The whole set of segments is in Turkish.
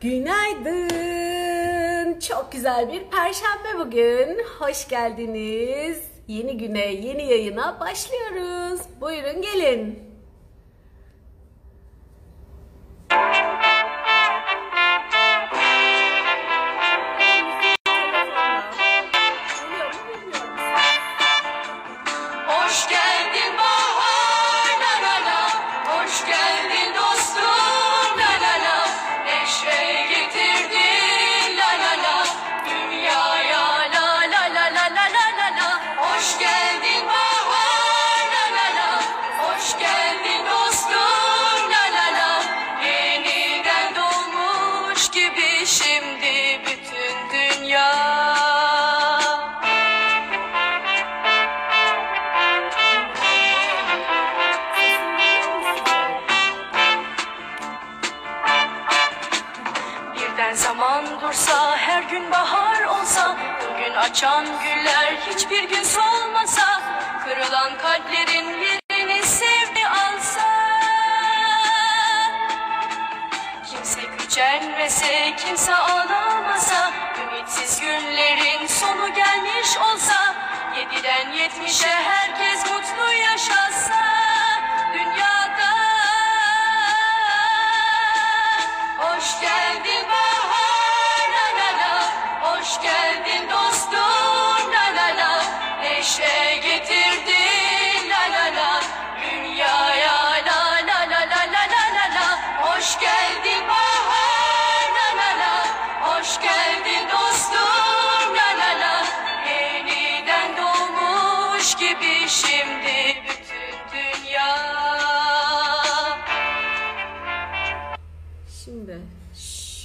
Günaydın. Çok güzel bir perşembe bugün. Hoş geldiniz. Yeni güne, yeni yayına başlıyoruz. Buyurun gelin.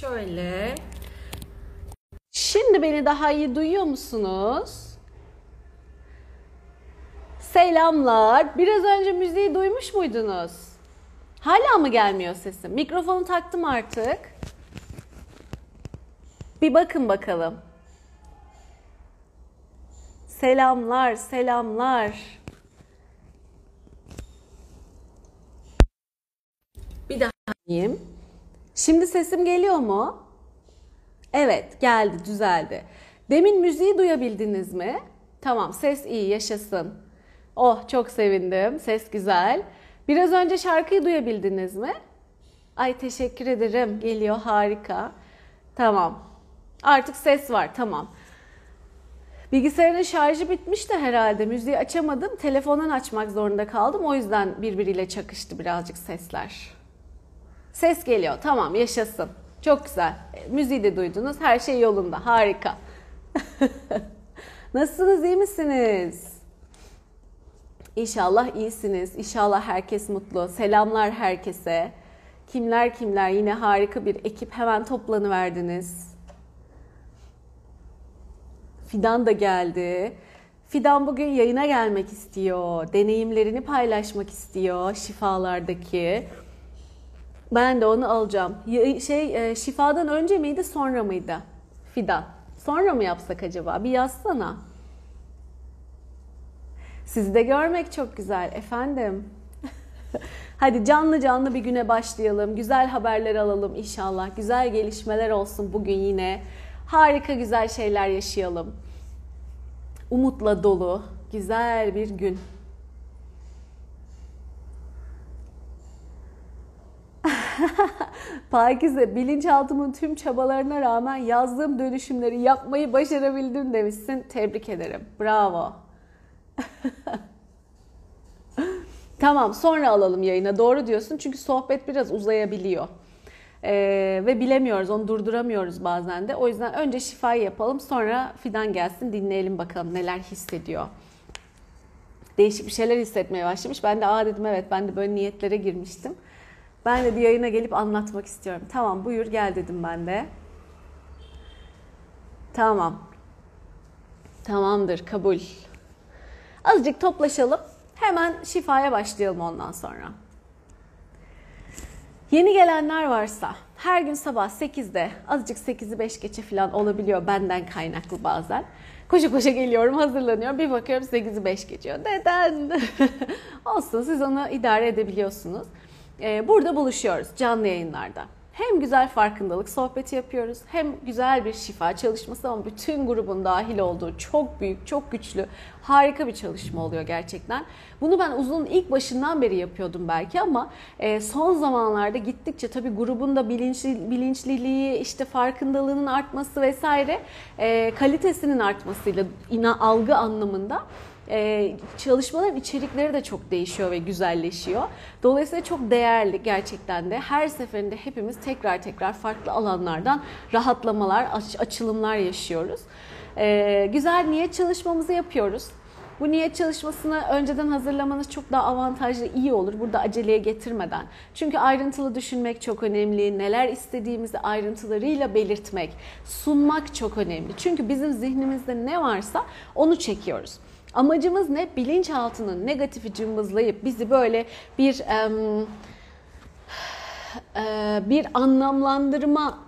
Şöyle. Şimdi beni daha iyi duyuyor musunuz? Selamlar. Biraz önce müziği duymuş muydunuz? Hala mı gelmiyor sesim? Mikrofonu taktım artık. Bir bakın bakalım. Selamlar, selamlar. Bir daha diyeyim. Şimdi sesim geliyor mu? Evet, geldi, düzeldi. Demin müziği duyabildiniz mi? Tamam, ses iyi, yaşasın. Oh, çok sevindim. Ses güzel. Biraz önce şarkıyı duyabildiniz mi? Ay teşekkür ederim. Geliyor, harika. Tamam. Artık ses var, tamam. Bilgisayarın şarjı bitmiş de herhalde. Müziği açamadım. Telefondan açmak zorunda kaldım. O yüzden birbiriyle çakıştı birazcık sesler. Ses geliyor. Tamam yaşasın. Çok güzel. E, Müziği de duydunuz. Her şey yolunda. Harika. Nasılsınız? iyi misiniz? İnşallah iyisiniz. İnşallah herkes mutlu. Selamlar herkese. Kimler kimler yine harika bir ekip hemen toplanıverdiniz. Fidan da geldi. Fidan bugün yayına gelmek istiyor. Deneyimlerini paylaşmak istiyor şifalardaki. Ben de onu alacağım. Şey e, şifadan önce miydi sonra mıydı? Fidan. Sonra mı yapsak acaba? Bir yazsana. Sizi de görmek çok güzel efendim. Hadi canlı canlı bir güne başlayalım. Güzel haberler alalım inşallah. Güzel gelişmeler olsun bugün yine. Harika güzel şeyler yaşayalım. Umutla dolu güzel bir gün. Pakize, bilinçaltımın tüm çabalarına rağmen yazdığım dönüşümleri yapmayı başarabildim demişsin. Tebrik ederim. Bravo. tamam sonra alalım yayına. Doğru diyorsun çünkü sohbet biraz uzayabiliyor. Ee, ve bilemiyoruz, onu durduramıyoruz bazen de. O yüzden önce şifayı yapalım, sonra Fidan gelsin, dinleyelim bakalım neler hissediyor. Değişik bir şeyler hissetmeye başlamış. Ben de aa dedim evet ben de böyle niyetlere girmiştim. Ben de bir yayına gelip anlatmak istiyorum. Tamam buyur gel dedim ben de. Tamam. Tamamdır kabul. Azıcık toplaşalım. Hemen şifaya başlayalım ondan sonra. Yeni gelenler varsa her gün sabah 8'de azıcık 8'i 5 geçe falan olabiliyor benden kaynaklı bazen. Koşa koşa geliyorum hazırlanıyorum bir bakıyorum 8'i 5 geçiyor. Neden? Olsun siz onu idare edebiliyorsunuz. Ee, Burada buluşuyoruz canlı yayınlarda. Hem güzel farkındalık sohbeti yapıyoruz hem güzel bir şifa çalışması ama bütün grubun dahil olduğu çok büyük, çok güçlü, harika bir çalışma oluyor gerçekten. Bunu ben uzun ilk başından beri yapıyordum belki ama e, son zamanlarda gittikçe tabii grubun da bilinçli, bilinçliliği, işte farkındalığının artması vesaire e, kalitesinin artmasıyla ina, algı anlamında ee, çalışmaların içerikleri de çok değişiyor ve güzelleşiyor. Dolayısıyla çok değerli gerçekten de. Her seferinde hepimiz tekrar tekrar farklı alanlardan rahatlamalar, açılımlar yaşıyoruz. Ee, güzel niyet çalışmamızı yapıyoruz. Bu niyet çalışmasını önceden hazırlamanız çok daha avantajlı, iyi olur. Burada aceleye getirmeden. Çünkü ayrıntılı düşünmek çok önemli. Neler istediğimizi ayrıntılarıyla belirtmek, sunmak çok önemli. Çünkü bizim zihnimizde ne varsa onu çekiyoruz. Amacımız ne? Bilinçaltının negatifi cımbızlayıp bizi böyle bir bir anlamlandırma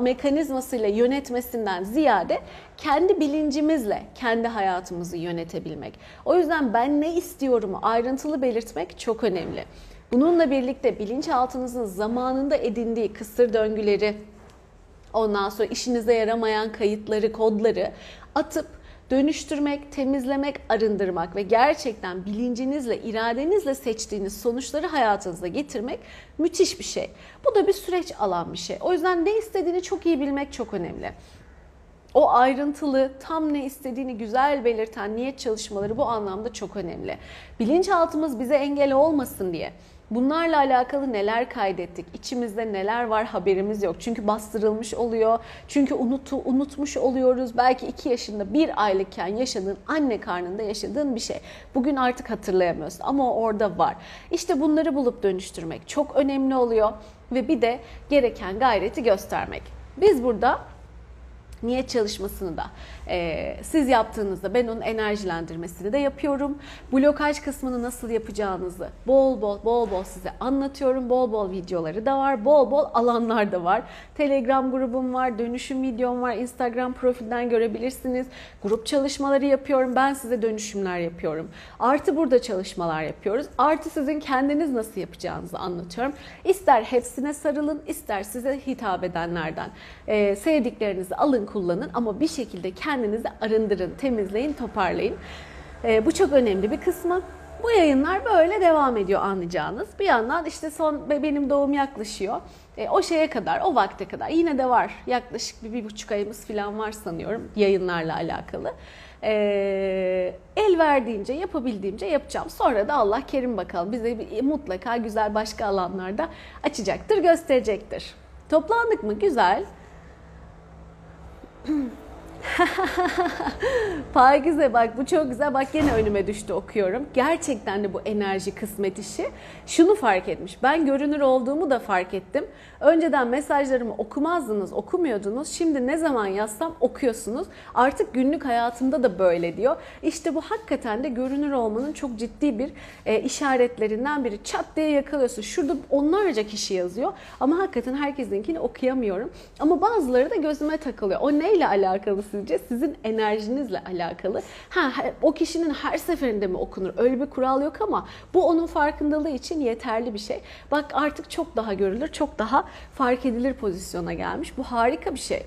mekanizmasıyla yönetmesinden ziyade kendi bilincimizle kendi hayatımızı yönetebilmek. O yüzden ben ne istiyorum ayrıntılı belirtmek çok önemli. Bununla birlikte bilinçaltınızın zamanında edindiği kısır döngüleri, ondan sonra işinize yaramayan kayıtları, kodları atıp dönüştürmek, temizlemek, arındırmak ve gerçekten bilincinizle, iradenizle seçtiğiniz sonuçları hayatınıza getirmek müthiş bir şey. Bu da bir süreç alan bir şey. O yüzden ne istediğini çok iyi bilmek çok önemli. O ayrıntılı, tam ne istediğini güzel belirten niyet çalışmaları bu anlamda çok önemli. Bilinçaltımız bize engel olmasın diye Bunlarla alakalı neler kaydettik? İçimizde neler var haberimiz yok. Çünkü bastırılmış oluyor. Çünkü unutu, unutmuş oluyoruz. Belki 2 yaşında bir aylıkken yaşadığın anne karnında yaşadığın bir şey. Bugün artık hatırlayamıyorsun ama orada var. İşte bunları bulup dönüştürmek çok önemli oluyor. Ve bir de gereken gayreti göstermek. Biz burada niyet çalışmasını da e, siz yaptığınızda ben onun enerjilendirmesini de yapıyorum. Blokaj kısmını nasıl yapacağınızı bol bol bol bol size anlatıyorum. Bol bol videoları da var. Bol bol alanlar da var. Telegram grubum var, dönüşüm videom var. Instagram profilden görebilirsiniz. Grup çalışmaları yapıyorum. Ben size dönüşümler yapıyorum. Artı burada çalışmalar yapıyoruz. Artı sizin kendiniz nasıl yapacağınızı anlatıyorum. İster hepsine sarılın, ister size hitap edenlerden e, sevdiklerinizi alın kullanın ama bir şekilde kendinizi arındırın, temizleyin, toparlayın. E, bu çok önemli bir kısmı. Bu yayınlar böyle devam ediyor anlayacağınız. Bir yandan işte son benim doğum yaklaşıyor. E, o şeye kadar, o vakte kadar yine de var. Yaklaşık bir, bir buçuk ayımız falan var sanıyorum yayınlarla alakalı. E, el verdiğince, yapabildiğimce yapacağım. Sonra da Allah kerim bakalım bize bir, mutlaka güzel başka alanlarda açacaktır, gösterecektir. Toplandık mı? Güzel. Pakize bak bu çok güzel. Bak yine önüme düştü okuyorum. Gerçekten de bu enerji kısmet işi. Şunu fark etmiş. Ben görünür olduğumu da fark ettim. Önceden mesajlarımı okumazdınız, okumuyordunuz. Şimdi ne zaman yazsam okuyorsunuz. Artık günlük hayatımda da böyle diyor. İşte bu hakikaten de görünür olmanın çok ciddi bir e, işaretlerinden biri. Çat diye yakalıyorsun. Şurada onlarca kişi yazıyor. Ama hakikaten herkesinkini okuyamıyorum. Ama bazıları da gözüme takılıyor. O neyle alakalı sizce? Sizin enerjinizle alakalı. Ha, o kişinin her seferinde mi okunur? Öyle bir kural yok ama bu onun farkındalığı için yeterli bir şey. Bak artık çok daha görülür, çok daha fark edilir pozisyona gelmiş. Bu harika bir şey.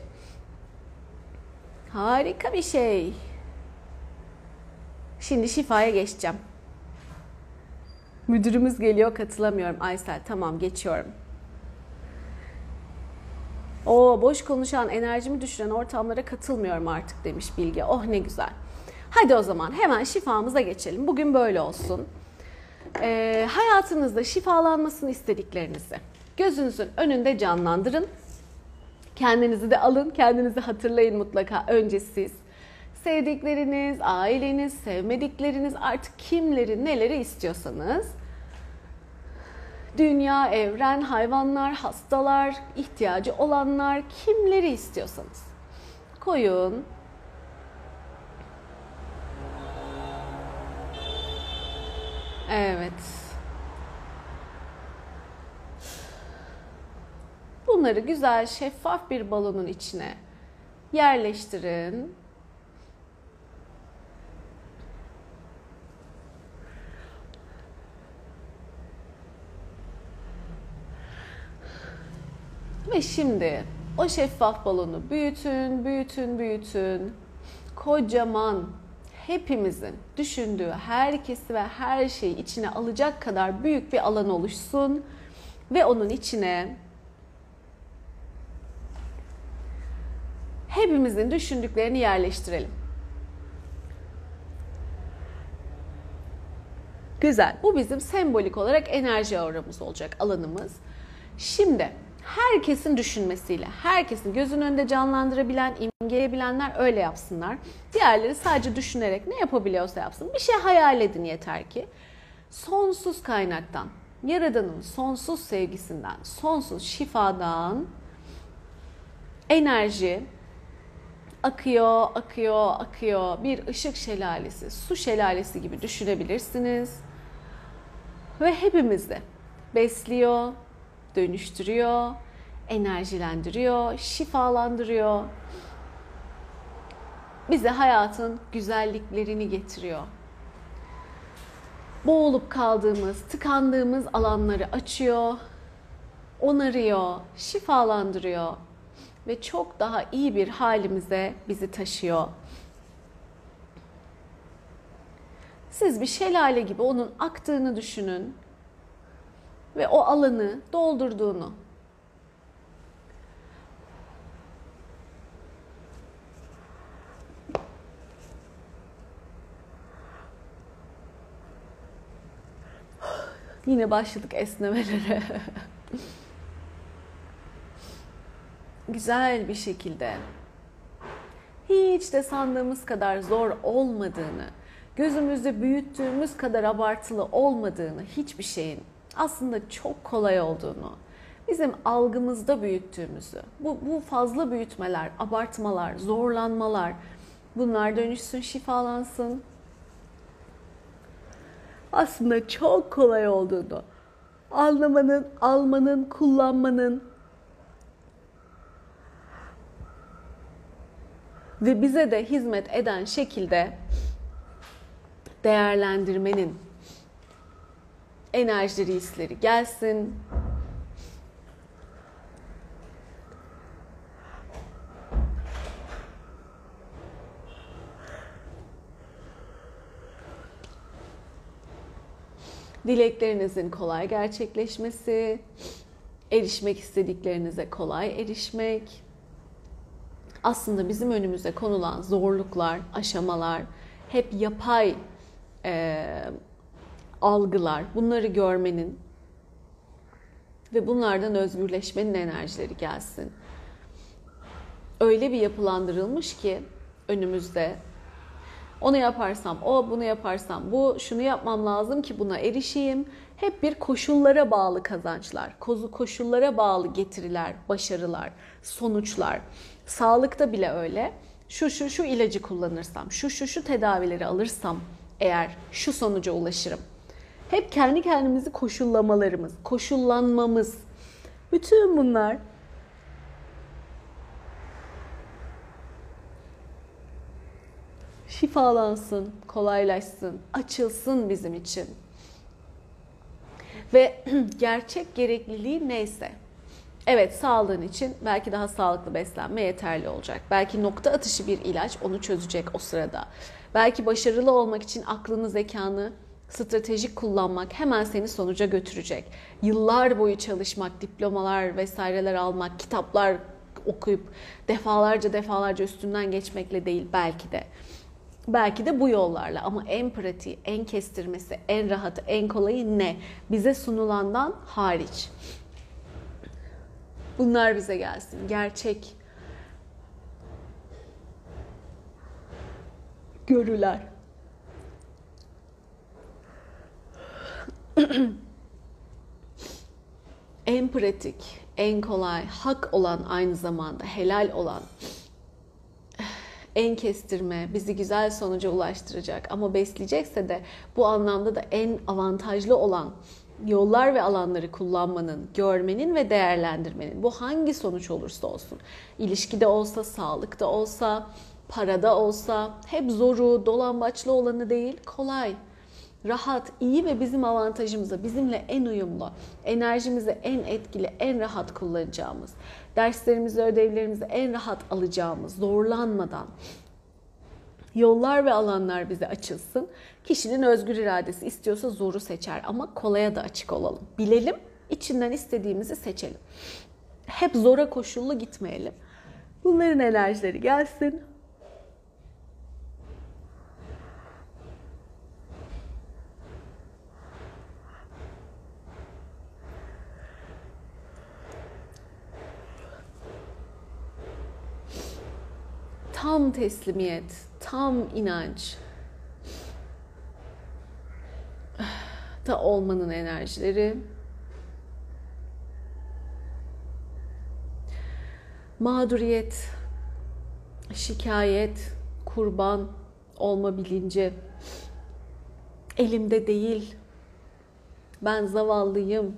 Harika bir şey. Şimdi şifaya geçeceğim. Müdürümüz geliyor katılamıyorum Aysel. Tamam geçiyorum. O boş konuşan, enerjimi düşüren ortamlara katılmıyorum artık demiş Bilge. Oh ne güzel. Hadi o zaman hemen şifamıza geçelim. Bugün böyle olsun. Ee, hayatınızda şifalanmasını istediklerinizi gözünüzün önünde canlandırın. Kendinizi de alın, kendinizi hatırlayın mutlaka önce siz. Sevdikleriniz, aileniz, sevmedikleriniz artık kimleri, neleri istiyorsanız dünya, evren, hayvanlar, hastalar, ihtiyacı olanlar, kimleri istiyorsanız koyun. Evet. Bunları güzel şeffaf bir balonun içine yerleştirin. Ve şimdi o şeffaf balonu büyütün, büyütün, büyütün. Kocaman hepimizin düşündüğü herkesi ve her şeyi içine alacak kadar büyük bir alan oluşsun ve onun içine hepimizin düşündüklerini yerleştirelim. Güzel. Bu bizim sembolik olarak enerji auramız olacak alanımız. Şimdi herkesin düşünmesiyle, herkesin gözün önünde canlandırabilen, imgeleyebilenler öyle yapsınlar. Diğerleri sadece düşünerek ne yapabiliyorsa yapsın. Bir şey hayal edin yeter ki. Sonsuz kaynaktan, Yaradan'ın sonsuz sevgisinden, sonsuz şifadan enerji akıyor, akıyor, akıyor. Bir ışık şelalesi, su şelalesi gibi düşünebilirsiniz. Ve hepimizi besliyor, dönüştürüyor, enerjilendiriyor, şifalandırıyor. Bize hayatın güzelliklerini getiriyor. Boğulup kaldığımız, tıkandığımız alanları açıyor, onarıyor, şifalandırıyor ve çok daha iyi bir halimize bizi taşıyor. Siz bir şelale gibi onun aktığını düşünün ve o alanı doldurduğunu. Yine başladık esnemelere. Güzel bir şekilde hiç de sandığımız kadar zor olmadığını, gözümüzde büyüttüğümüz kadar abartılı olmadığını, hiçbir şeyin aslında çok kolay olduğunu, bizim algımızda büyüttüğümüzü, bu, bu fazla büyütmeler, abartmalar, zorlanmalar, bunlar dönüşsün, şifalansın. Aslında çok kolay olduğunu, anlamanın, almanın, kullanmanın ve bize de hizmet eden şekilde değerlendirmenin enerjileri hisleri gelsin. Dileklerinizin kolay gerçekleşmesi, erişmek istediklerinize kolay erişmek. Aslında bizim önümüze konulan zorluklar, aşamalar hep yapay e, algılar, bunları görmenin ve bunlardan özgürleşmenin enerjileri gelsin. Öyle bir yapılandırılmış ki önümüzde onu yaparsam o, bunu yaparsam bu, şunu yapmam lazım ki buna erişeyim. Hep bir koşullara bağlı kazançlar, koşullara bağlı getiriler, başarılar, sonuçlar. Sağlıkta bile öyle. Şu şu şu ilacı kullanırsam, şu şu şu tedavileri alırsam eğer şu sonuca ulaşırım. Hep kendi kendimizi koşullamalarımız, koşullanmamız. Bütün bunlar şifalansın, kolaylaşsın, açılsın bizim için. Ve gerçek gerekliliği neyse. Evet sağlığın için belki daha sağlıklı beslenme yeterli olacak. Belki nokta atışı bir ilaç onu çözecek o sırada. Belki başarılı olmak için aklını, zekanı stratejik kullanmak hemen seni sonuca götürecek. Yıllar boyu çalışmak, diplomalar vesaireler almak, kitaplar okuyup defalarca defalarca üstünden geçmekle değil belki de. Belki de bu yollarla ama en pratiği, en kestirmesi, en rahatı, en kolayı ne? Bize sunulandan hariç. Bunlar bize gelsin. Gerçek görüler. en pratik, en kolay, hak olan aynı zamanda helal olan en kestirme, bizi güzel sonuca ulaştıracak ama besleyecekse de bu anlamda da en avantajlı olan yollar ve alanları kullanmanın, görmenin ve değerlendirmenin bu hangi sonuç olursa olsun, ilişkide olsa, sağlıkta olsa, parada olsa hep zoru, dolambaçlı olanı değil, kolay, rahat, iyi ve bizim avantajımıza, bizimle en uyumlu, enerjimizi en etkili, en rahat kullanacağımız, derslerimizi, ödevlerimizi en rahat alacağımız, zorlanmadan yollar ve alanlar bize açılsın. Kişinin özgür iradesi istiyorsa zoru seçer ama kolaya da açık olalım. Bilelim, içinden istediğimizi seçelim. Hep zora koşullu gitmeyelim. Bunların enerjileri gelsin. Tam teslimiyet, tam inanç. Da olmanın enerjileri. Mağduriyet, şikayet, kurban olma bilinci, elimde değil, ben zavallıyım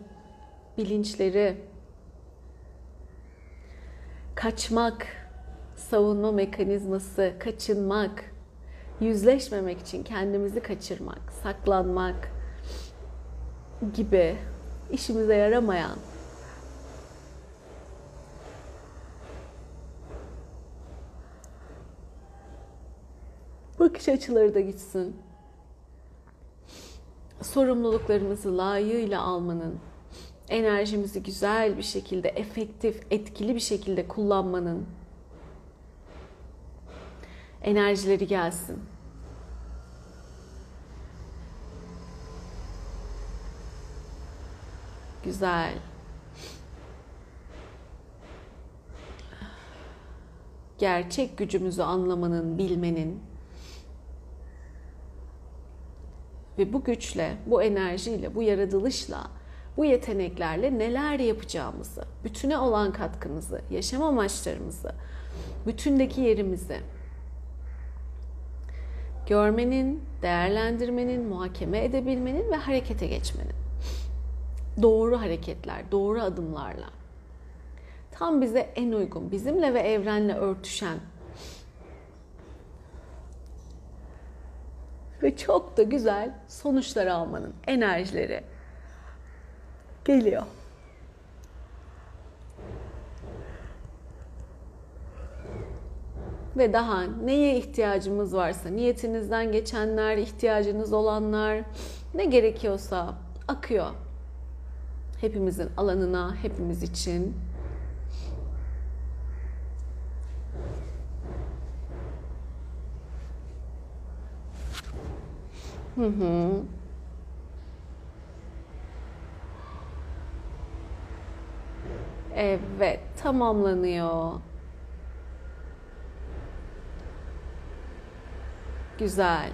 bilinçleri, kaçmak, savunma mekanizması, kaçınmak, yüzleşmemek için kendimizi kaçırmak, saklanmak gibi işimize yaramayan bakış açıları da gitsin. Sorumluluklarımızı layığıyla almanın, enerjimizi güzel bir şekilde, efektif, etkili bir şekilde kullanmanın enerjileri gelsin. Güzel. Gerçek gücümüzü anlamanın, bilmenin ve bu güçle, bu enerjiyle, bu yaratılışla, bu yeteneklerle neler yapacağımızı, bütüne olan katkımızı, yaşam amaçlarımızı, bütündeki yerimizi görmenin, değerlendirmenin, muhakeme edebilmenin ve harekete geçmenin. Doğru hareketler, doğru adımlarla. Tam bize en uygun, bizimle ve evrenle örtüşen ve çok da güzel sonuçlar almanın enerjileri geliyor. Ve daha neye ihtiyacımız varsa, niyetinizden geçenler, ihtiyacınız olanlar, ne gerekiyorsa akıyor. Hepimizin alanına, hepimiz için. Hı hı. Evet, tamamlanıyor. Güzel.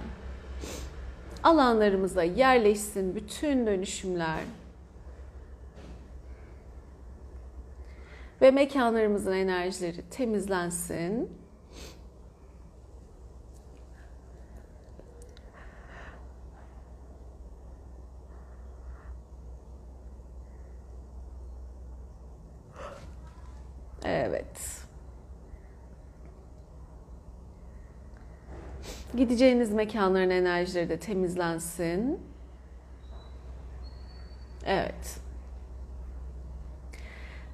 Alanlarımıza yerleşsin bütün dönüşümler. Ve mekanlarımızın enerjileri temizlensin. Evet. Gideceğiniz mekanların enerjileri de temizlensin. Evet.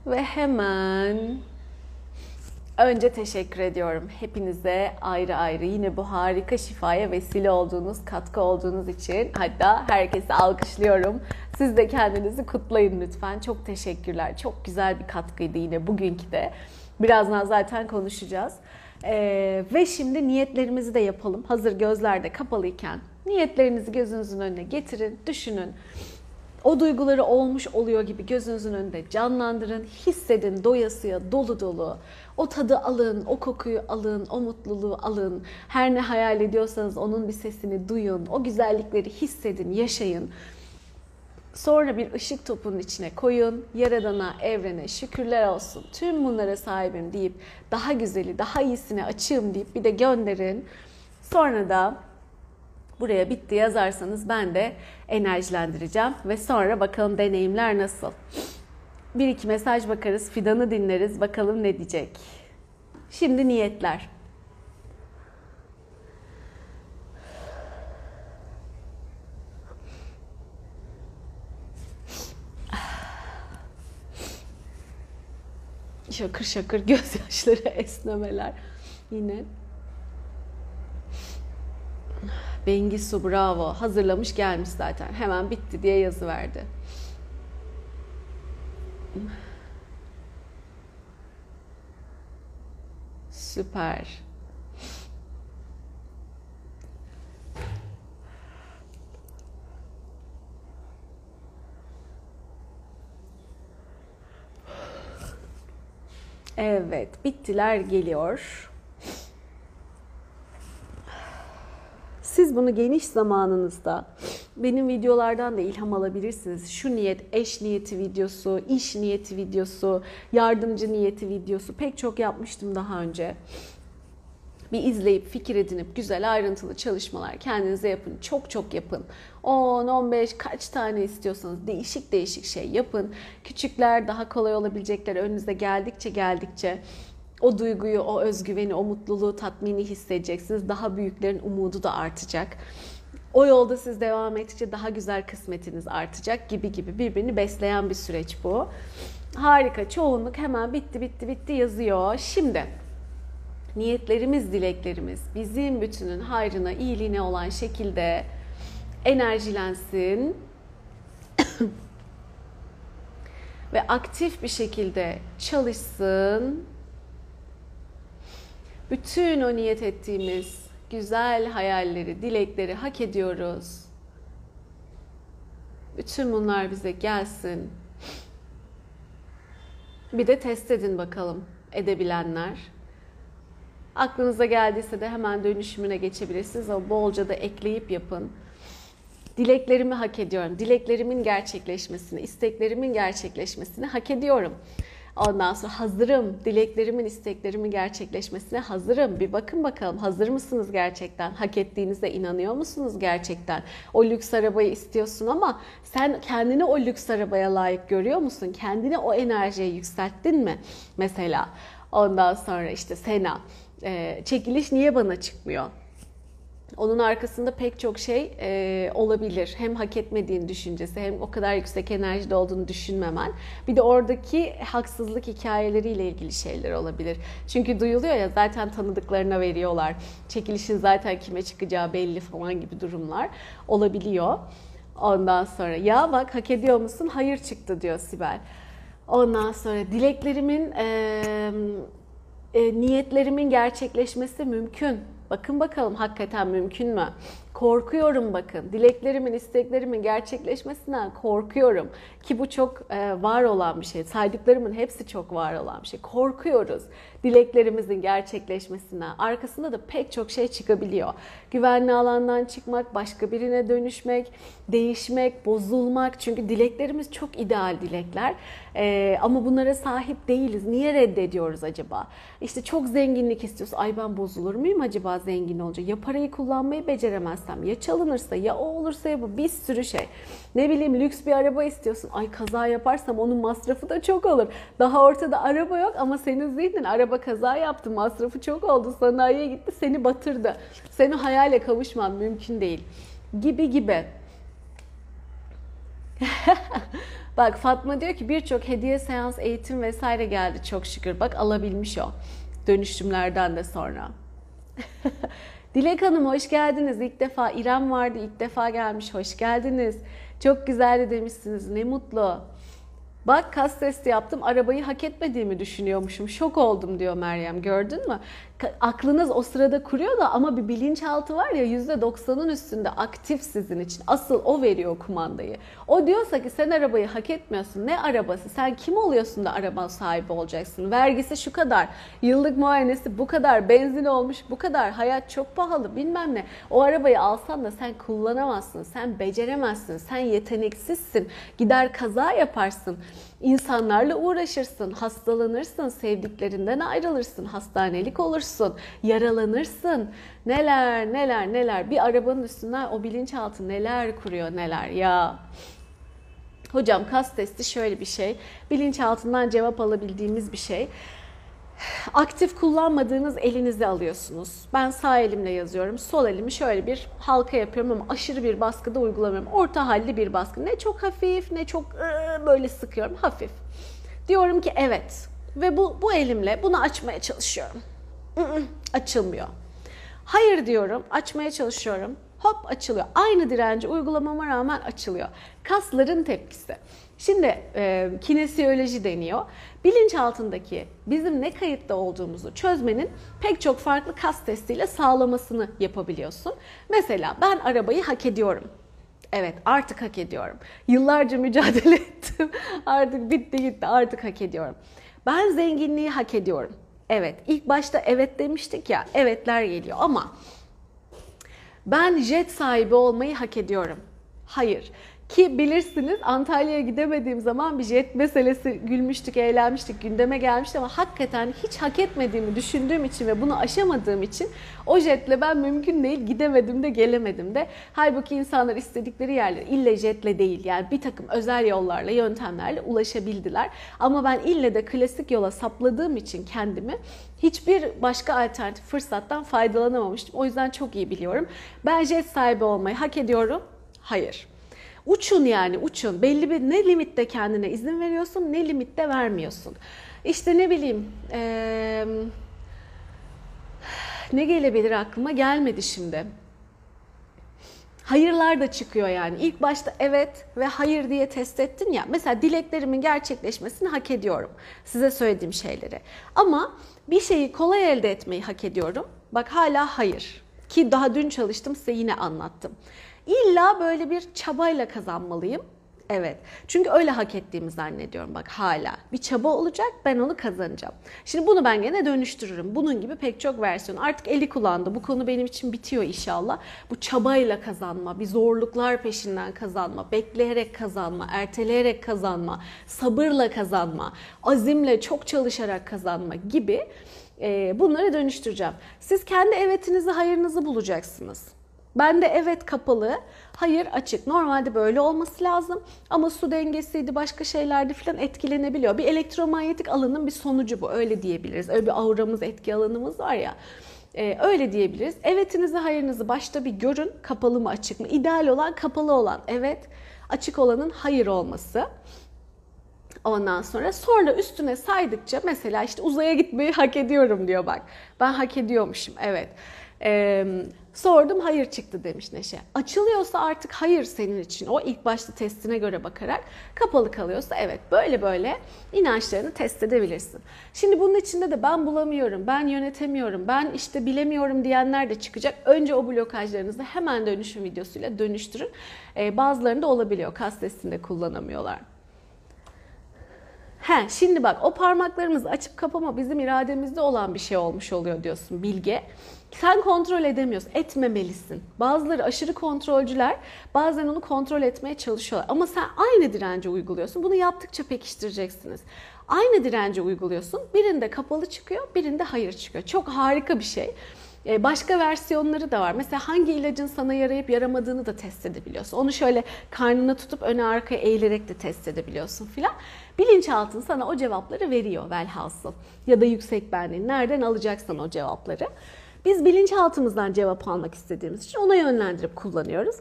Ve hemen önce teşekkür ediyorum hepinize ayrı ayrı yine bu harika şifaya vesile olduğunuz, katkı olduğunuz için. Hatta herkesi alkışlıyorum. Siz de kendinizi kutlayın lütfen. Çok teşekkürler. Çok güzel bir katkıydı yine bugünkü de. Birazdan zaten konuşacağız. Ee, ve şimdi niyetlerimizi de yapalım. Hazır gözler de kapalıyken niyetlerinizi gözünüzün önüne getirin, düşünün. O duyguları olmuş oluyor gibi gözünüzün önünde canlandırın, hissedin doyasıya dolu dolu. O tadı alın, o kokuyu alın, o mutluluğu alın. Her ne hayal ediyorsanız onun bir sesini duyun. O güzellikleri hissedin, yaşayın. Sonra bir ışık topunun içine koyun. Yaradana, evrene şükürler olsun. Tüm bunlara sahibim deyip daha güzeli, daha iyisini açığım deyip bir de gönderin. Sonra da buraya bitti yazarsanız ben de enerjilendireceğim ve sonra bakalım deneyimler nasıl. Bir iki mesaj bakarız, fidanı dinleriz, bakalım ne diyecek. Şimdi niyetler. Şakır şakır gözyaşları, esnemeler. Yine. Bengisu bravo. Hazırlamış gelmiş zaten. Hemen bitti diye yazı verdi. Süper. Evet, bittiler geliyor. Siz bunu geniş zamanınızda benim videolardan da ilham alabilirsiniz. Şu niyet, eş niyeti videosu, iş niyeti videosu, yardımcı niyeti videosu pek çok yapmıştım daha önce. Bir izleyip fikir edinip güzel ayrıntılı çalışmalar kendinize yapın. Çok çok yapın. 10, 15 kaç tane istiyorsanız değişik değişik şey yapın. Küçükler daha kolay olabilecekler önünüze geldikçe geldikçe o duyguyu, o özgüveni, o mutluluğu, tatmini hissedeceksiniz. Daha büyüklerin umudu da artacak. O yolda siz devam ettikçe daha güzel kısmetiniz artacak gibi gibi birbirini besleyen bir süreç bu. Harika. Çoğunluk hemen bitti bitti bitti yazıyor. Şimdi niyetlerimiz, dileklerimiz bizim bütünün hayrına, iyiliğine olan şekilde enerjilensin. ve aktif bir şekilde çalışsın. Bütün o niyet ettiğimiz güzel hayalleri, dilekleri hak ediyoruz. Bütün bunlar bize gelsin. Bir de test edin bakalım edebilenler. Aklınıza geldiyse de hemen dönüşümüne geçebilirsiniz ama bolca da ekleyip yapın. Dileklerimi hak ediyorum. Dileklerimin gerçekleşmesini, isteklerimin gerçekleşmesini hak ediyorum. Ondan sonra hazırım. Dileklerimin, isteklerimin gerçekleşmesine hazırım. Bir bakın bakalım hazır mısınız gerçekten? Hak ettiğinize inanıyor musunuz gerçekten? O lüks arabayı istiyorsun ama sen kendini o lüks arabaya layık görüyor musun? Kendini o enerjiye yükselttin mi? Mesela ondan sonra işte Sena e, çekiliş niye bana çıkmıyor? Onun arkasında pek çok şey e, olabilir. Hem hak etmediğin düşüncesi hem o kadar yüksek enerjide olduğunu düşünmemen. Bir de oradaki haksızlık hikayeleriyle ilgili şeyler olabilir. Çünkü duyuluyor ya zaten tanıdıklarına veriyorlar. Çekilişin zaten kime çıkacağı belli falan gibi durumlar olabiliyor. Ondan sonra ya bak hak ediyor musun? Hayır çıktı diyor Sibel. Ondan sonra dileklerimin, e, niyetlerimin gerçekleşmesi mümkün. Bakın bakalım hakikaten mümkün mü? Korkuyorum bakın. Dileklerimin, isteklerimin gerçekleşmesinden korkuyorum. Ki bu çok e, var olan bir şey. Saydıklarımın hepsi çok var olan bir şey. Korkuyoruz dileklerimizin gerçekleşmesinden. Arkasında da pek çok şey çıkabiliyor. Güvenli alandan çıkmak, başka birine dönüşmek, değişmek, bozulmak. Çünkü dileklerimiz çok ideal dilekler. E, ama bunlara sahip değiliz. Niye reddediyoruz acaba? İşte çok zenginlik istiyoruz. Ay ben bozulur muyum acaba zengin olunca? Ya parayı kullanmayı beceremezsem, ya çalınırsa, ya o olursa ya bu bir sürü şey. Ne bileyim lüks bir araba istiyorsun. Ay kaza yaparsam onun masrafı da çok olur. Daha ortada araba yok ama senin zihnin araba kaza yaptı, masrafı çok oldu, sanayiye gitti, seni batırdı. Senin hayale kavuşman mümkün değil. Gibi gibi. Bak Fatma diyor ki birçok hediye, seans, eğitim vesaire geldi çok şükür. Bak alabilmiş o dönüşümlerden de sonra. Dilek Hanım hoş geldiniz. İlk defa İrem vardı. ilk defa gelmiş. Hoş geldiniz. Çok güzeldi demişsiniz. Ne mutlu. Bak kas testi yaptım. Arabayı hak etmediğimi düşünüyormuşum. Şok oldum diyor Meryem. Gördün mü? Aklınız o sırada kuruyor da ama bir bilinçaltı var ya %90'ın üstünde aktif sizin için. Asıl o veriyor kumandayı. O diyorsa ki sen arabayı hak etmiyorsun. Ne arabası? Sen kim oluyorsun da araba sahibi olacaksın? Vergisi şu kadar. Yıllık muayenesi bu kadar. Benzin olmuş bu kadar. Hayat çok pahalı bilmem ne. O arabayı alsan da sen kullanamazsın. Sen beceremezsin. Sen yeteneksizsin. Gider kaza yaparsın. İnsanlarla uğraşırsın, hastalanırsın, sevdiklerinden ayrılırsın, hastanelik olursun, yaralanırsın. Neler neler neler bir arabanın üstünden o bilinçaltı neler kuruyor neler ya. Hocam kas testi şöyle bir şey. Bilinçaltından cevap alabildiğimiz bir şey. Aktif kullanmadığınız elinizi alıyorsunuz. Ben sağ elimle yazıyorum. Sol elimi şöyle bir halka yapıyorum ama aşırı bir baskıda uygulamıyorum. Orta halli bir baskı. Ne çok hafif ne çok ıı, böyle sıkıyorum. Hafif. Diyorum ki evet ve bu, bu elimle bunu açmaya çalışıyorum. Açılmıyor. Hayır diyorum, açmaya çalışıyorum. Hop açılıyor. Aynı direnci uygulamama rağmen açılıyor. Kasların tepkisi. Şimdi e, kinesiyoloji deniyor. Bilinç altındaki bizim ne kayıtta olduğumuzu çözmenin pek çok farklı kas testiyle sağlamasını yapabiliyorsun. Mesela ben arabayı hak ediyorum. Evet artık hak ediyorum. Yıllarca mücadele ettim. Artık bitti gitti artık hak ediyorum. Ben zenginliği hak ediyorum. Evet ilk başta evet demiştik ya evetler geliyor ama ben jet sahibi olmayı hak ediyorum. Hayır. Ki bilirsiniz Antalya'ya gidemediğim zaman bir jet meselesi gülmüştük, eğlenmiştik, gündeme gelmişti ama hakikaten hiç hak etmediğimi düşündüğüm için ve bunu aşamadığım için o jetle ben mümkün değil gidemedim de gelemedim de. Halbuki insanlar istedikleri yerlere ille jetle değil yani bir takım özel yollarla, yöntemlerle ulaşabildiler. Ama ben ille de klasik yola sapladığım için kendimi hiçbir başka alternatif fırsattan faydalanamamıştım. O yüzden çok iyi biliyorum. Ben jet sahibi olmayı hak ediyorum. Hayır. Uçun yani uçun. Belli bir ne limitte kendine izin veriyorsun ne limitte vermiyorsun. İşte ne bileyim eee, ne gelebilir aklıma gelmedi şimdi. Hayırlar da çıkıyor yani. İlk başta evet ve hayır diye test ettin ya. Mesela dileklerimin gerçekleşmesini hak ediyorum. Size söylediğim şeyleri. Ama bir şeyi kolay elde etmeyi hak ediyorum. Bak hala hayır. Ki daha dün çalıştım size yine anlattım. İlla böyle bir çabayla kazanmalıyım. Evet. Çünkü öyle hak ettiğimi zannediyorum bak hala. Bir çaba olacak ben onu kazanacağım. Şimdi bunu ben gene dönüştürürüm. Bunun gibi pek çok versiyon. Artık eli kullandı. Bu konu benim için bitiyor inşallah. Bu çabayla kazanma, bir zorluklar peşinden kazanma, bekleyerek kazanma, erteleyerek kazanma, sabırla kazanma, azimle çok çalışarak kazanma gibi bunları dönüştüreceğim. Siz kendi evetinizi, hayırınızı bulacaksınız. Ben de evet kapalı, hayır açık. Normalde böyle olması lazım ama su dengesiydi, başka şeylerdi falan etkilenebiliyor. Bir elektromanyetik alanın bir sonucu bu, öyle diyebiliriz. Öyle bir auramız, etki alanımız var ya. Ee, öyle diyebiliriz. Evetinizi, hayırınızı başta bir görün. Kapalı mı, açık mı? İdeal olan kapalı olan evet, açık olanın hayır olması. Ondan sonra sonra üstüne saydıkça mesela işte uzaya gitmeyi hak ediyorum diyor bak. Ben hak ediyormuşum evet. Ee, sordum hayır çıktı demiş Neşe. Açılıyorsa artık hayır senin için o ilk başta testine göre bakarak kapalı kalıyorsa evet böyle böyle inançlarını test edebilirsin. Şimdi bunun içinde de ben bulamıyorum, ben yönetemiyorum, ben işte bilemiyorum diyenler de çıkacak. Önce o blokajlarınızı hemen dönüşüm videosuyla dönüştürün. Ee, bazılarında olabiliyor kas testinde kullanamıyorlar. He, şimdi bak o parmaklarımızı açıp kapama bizim irademizde olan bir şey olmuş oluyor diyorsun Bilge. Sen kontrol edemiyorsun, etmemelisin. Bazıları aşırı kontrolcüler bazen onu kontrol etmeye çalışıyorlar. Ama sen aynı direnci uyguluyorsun. Bunu yaptıkça pekiştireceksiniz. Aynı direnci uyguluyorsun. Birinde kapalı çıkıyor, birinde hayır çıkıyor. Çok harika bir şey. Ee, Başka versiyonları da var. Mesela hangi ilacın sana yarayıp yaramadığını da test edebiliyorsun. Onu şöyle karnına tutup öne arkaya eğilerek de test edebiliyorsun filan. Bilinçaltın sana o cevapları veriyor velhasıl. Ya da yüksek benliğin nereden alacaksan o cevapları. Biz bilinçaltımızdan cevap almak istediğimiz için ona yönlendirip kullanıyoruz.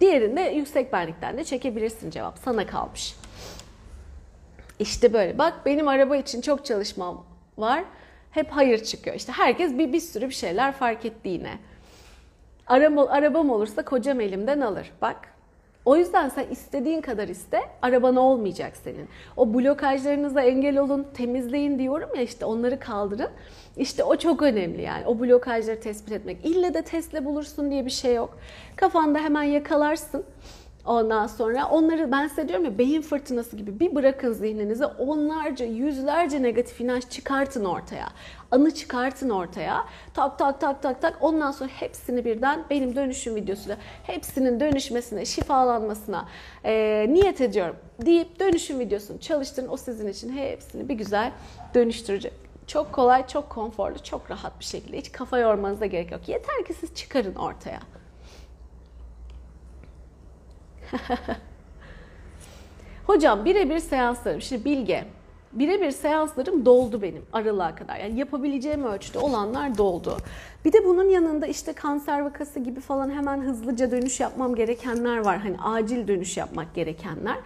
Diğerinde yüksek benlikten de çekebilirsin cevap. Sana kalmış. İşte böyle. Bak benim araba için çok çalışmam var. Hep hayır çıkıyor. İşte herkes bir, bir sürü bir şeyler fark etti yine. Araba, arabam olursa kocam elimden alır. Bak o yüzden sen istediğin kadar iste, araban olmayacak senin. O blokajlarınıza engel olun, temizleyin diyorum ya işte onları kaldırın. İşte o çok önemli yani o blokajları tespit etmek. İlle de testle bulursun diye bir şey yok. Kafanda hemen yakalarsın. Ondan sonra onları ben size diyorum ya beyin fırtınası gibi bir bırakın zihninize onlarca, yüzlerce negatif inanç çıkartın ortaya. Anı çıkartın ortaya. Tak tak tak tak tak. Ondan sonra hepsini birden benim dönüşüm videosuyla hepsinin dönüşmesine, şifalanmasına e, niyet ediyorum deyip dönüşüm videosunu çalıştırın. O sizin için hepsini bir güzel dönüştürecek. Çok kolay, çok konforlu, çok rahat bir şekilde. Hiç kafa yormanıza gerek yok. Yeter ki siz çıkarın ortaya. Hocam birebir seanslarım. Şimdi Bilge, birebir seanslarım doldu benim aralığa kadar. Yani yapabileceğim ölçüde olanlar doldu. Bir de bunun yanında işte kanser vakası gibi falan hemen hızlıca dönüş yapmam gerekenler var. Hani acil dönüş yapmak gerekenler.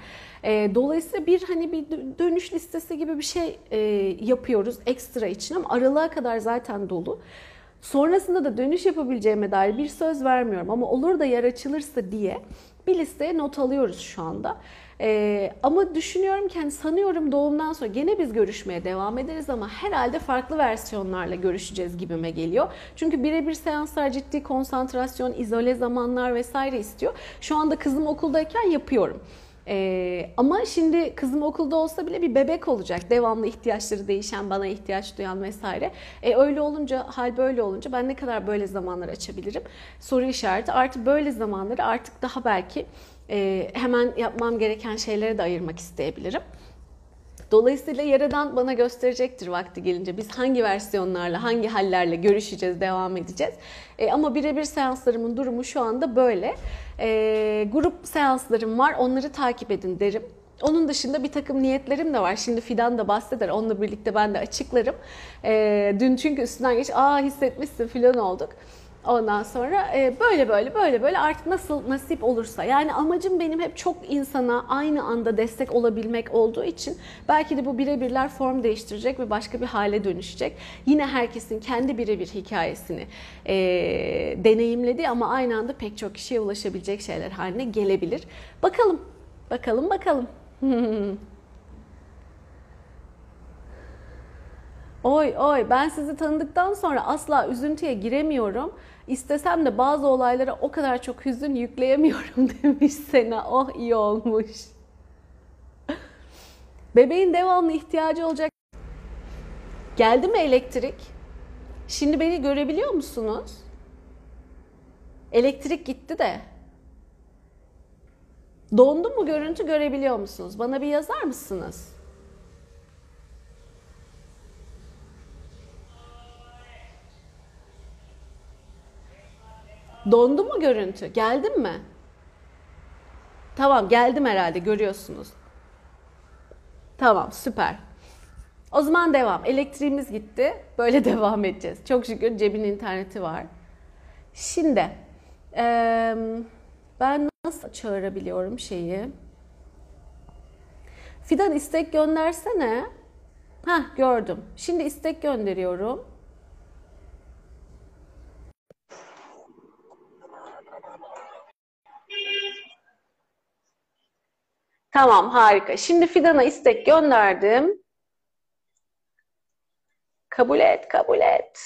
E, dolayısıyla bir hani bir dönüş listesi gibi bir şey e, yapıyoruz ekstra için ama aralığa kadar zaten dolu. Sonrasında da dönüş yapabileceğime dair bir söz vermiyorum ama olur da yer açılırsa diye bir listeye not alıyoruz şu anda. Ee, ama düşünüyorum ki hani sanıyorum doğumdan sonra gene biz görüşmeye devam ederiz ama herhalde farklı versiyonlarla görüşeceğiz gibime geliyor. Çünkü birebir seanslar ciddi konsantrasyon, izole zamanlar vesaire istiyor. Şu anda kızım okuldayken yapıyorum. Ee, ama şimdi kızım okulda olsa bile bir bebek olacak. Devamlı ihtiyaçları değişen, bana ihtiyaç duyan vesaire. E, öyle olunca, hal böyle olunca ben ne kadar böyle zamanlar açabilirim? Soru işareti. Artı böyle zamanları artık daha belki e, hemen yapmam gereken şeylere de ayırmak isteyebilirim. Dolayısıyla Yaradan bana gösterecektir vakti gelince. Biz hangi versiyonlarla, hangi hallerle görüşeceğiz, devam edeceğiz. E, ama birebir seanslarımın durumu şu anda böyle. E, grup seanslarım var, onları takip edin derim. Onun dışında bir takım niyetlerim de var. Şimdi Fidan da bahseder. Onunla birlikte ben de açıklarım. E, dün çünkü üstünden geç, aa hissetmişsin filan olduk. Ondan sonra e, böyle böyle böyle böyle artık nasıl nasip olursa yani amacım benim hep çok insana aynı anda destek olabilmek olduğu için belki de bu birebirler form değiştirecek ve başka bir hale dönüşecek. Yine herkesin kendi birebir hikayesini e, deneyimlediği ama aynı anda pek çok kişiye ulaşabilecek şeyler haline gelebilir. Bakalım, bakalım, bakalım. Oy oy ben sizi tanıdıktan sonra asla üzüntüye giremiyorum. İstesem de bazı olaylara o kadar çok hüzün yükleyemiyorum demiş Sena. Oh iyi olmuş. Bebeğin devamlı ihtiyacı olacak. Geldi mi elektrik? Şimdi beni görebiliyor musunuz? Elektrik gitti de. Dondu mu görüntü görebiliyor musunuz? Bana bir yazar mısınız? Dondu mu görüntü? Geldim mi? Tamam geldim herhalde görüyorsunuz. Tamam süper. O zaman devam. Elektriğimiz gitti. Böyle devam edeceğiz. Çok şükür cebin interneti var. Şimdi ben nasıl çağırabiliyorum şeyi? Fidan istek göndersene. Hah gördüm. Şimdi istek gönderiyorum. Tamam harika. Şimdi Fidan'a istek gönderdim. Kabul et, kabul et.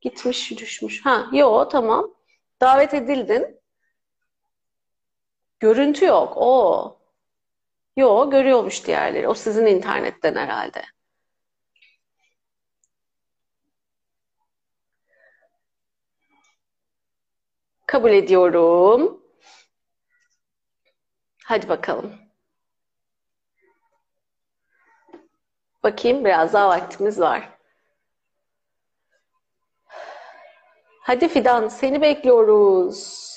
Gitmiş, düşmüş. Ha, yo tamam. Davet edildin. Görüntü yok. O. Yo, görüyormuş diğerleri. O sizin internetten herhalde. Kabul ediyorum. Hadi bakalım. Bakayım biraz daha vaktimiz var. Hadi Fidan seni bekliyoruz.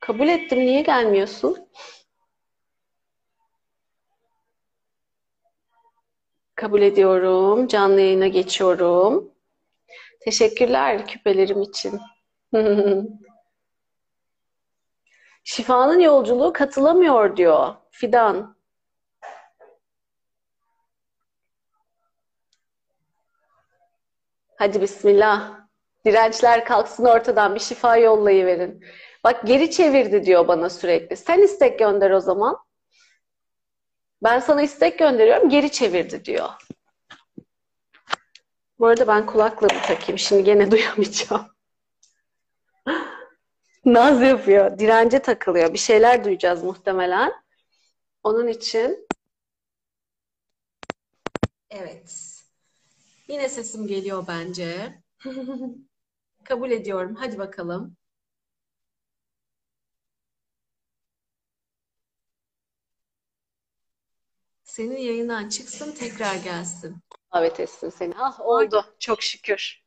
Kabul ettim. Niye gelmiyorsun? Kabul ediyorum. Canlı yayına geçiyorum. Teşekkürler küpelerim için. Şifanın yolculuğu katılamıyor diyor Fidan. Hadi bismillah. Dirençler kalksın ortadan bir şifa yollayıverin. Bak geri çevirdi diyor bana sürekli. Sen istek gönder o zaman. Ben sana istek gönderiyorum geri çevirdi diyor. Bu arada ben kulaklığımı takayım. Şimdi gene duyamayacağım. Naz yapıyor. Dirence takılıyor. Bir şeyler duyacağız muhtemelen. Onun için Evet. Yine sesim geliyor bence. Kabul ediyorum. Hadi bakalım. Senin yayından çıksın tekrar gelsin. Davet etsin seni. Ah oldu. Çok şükür.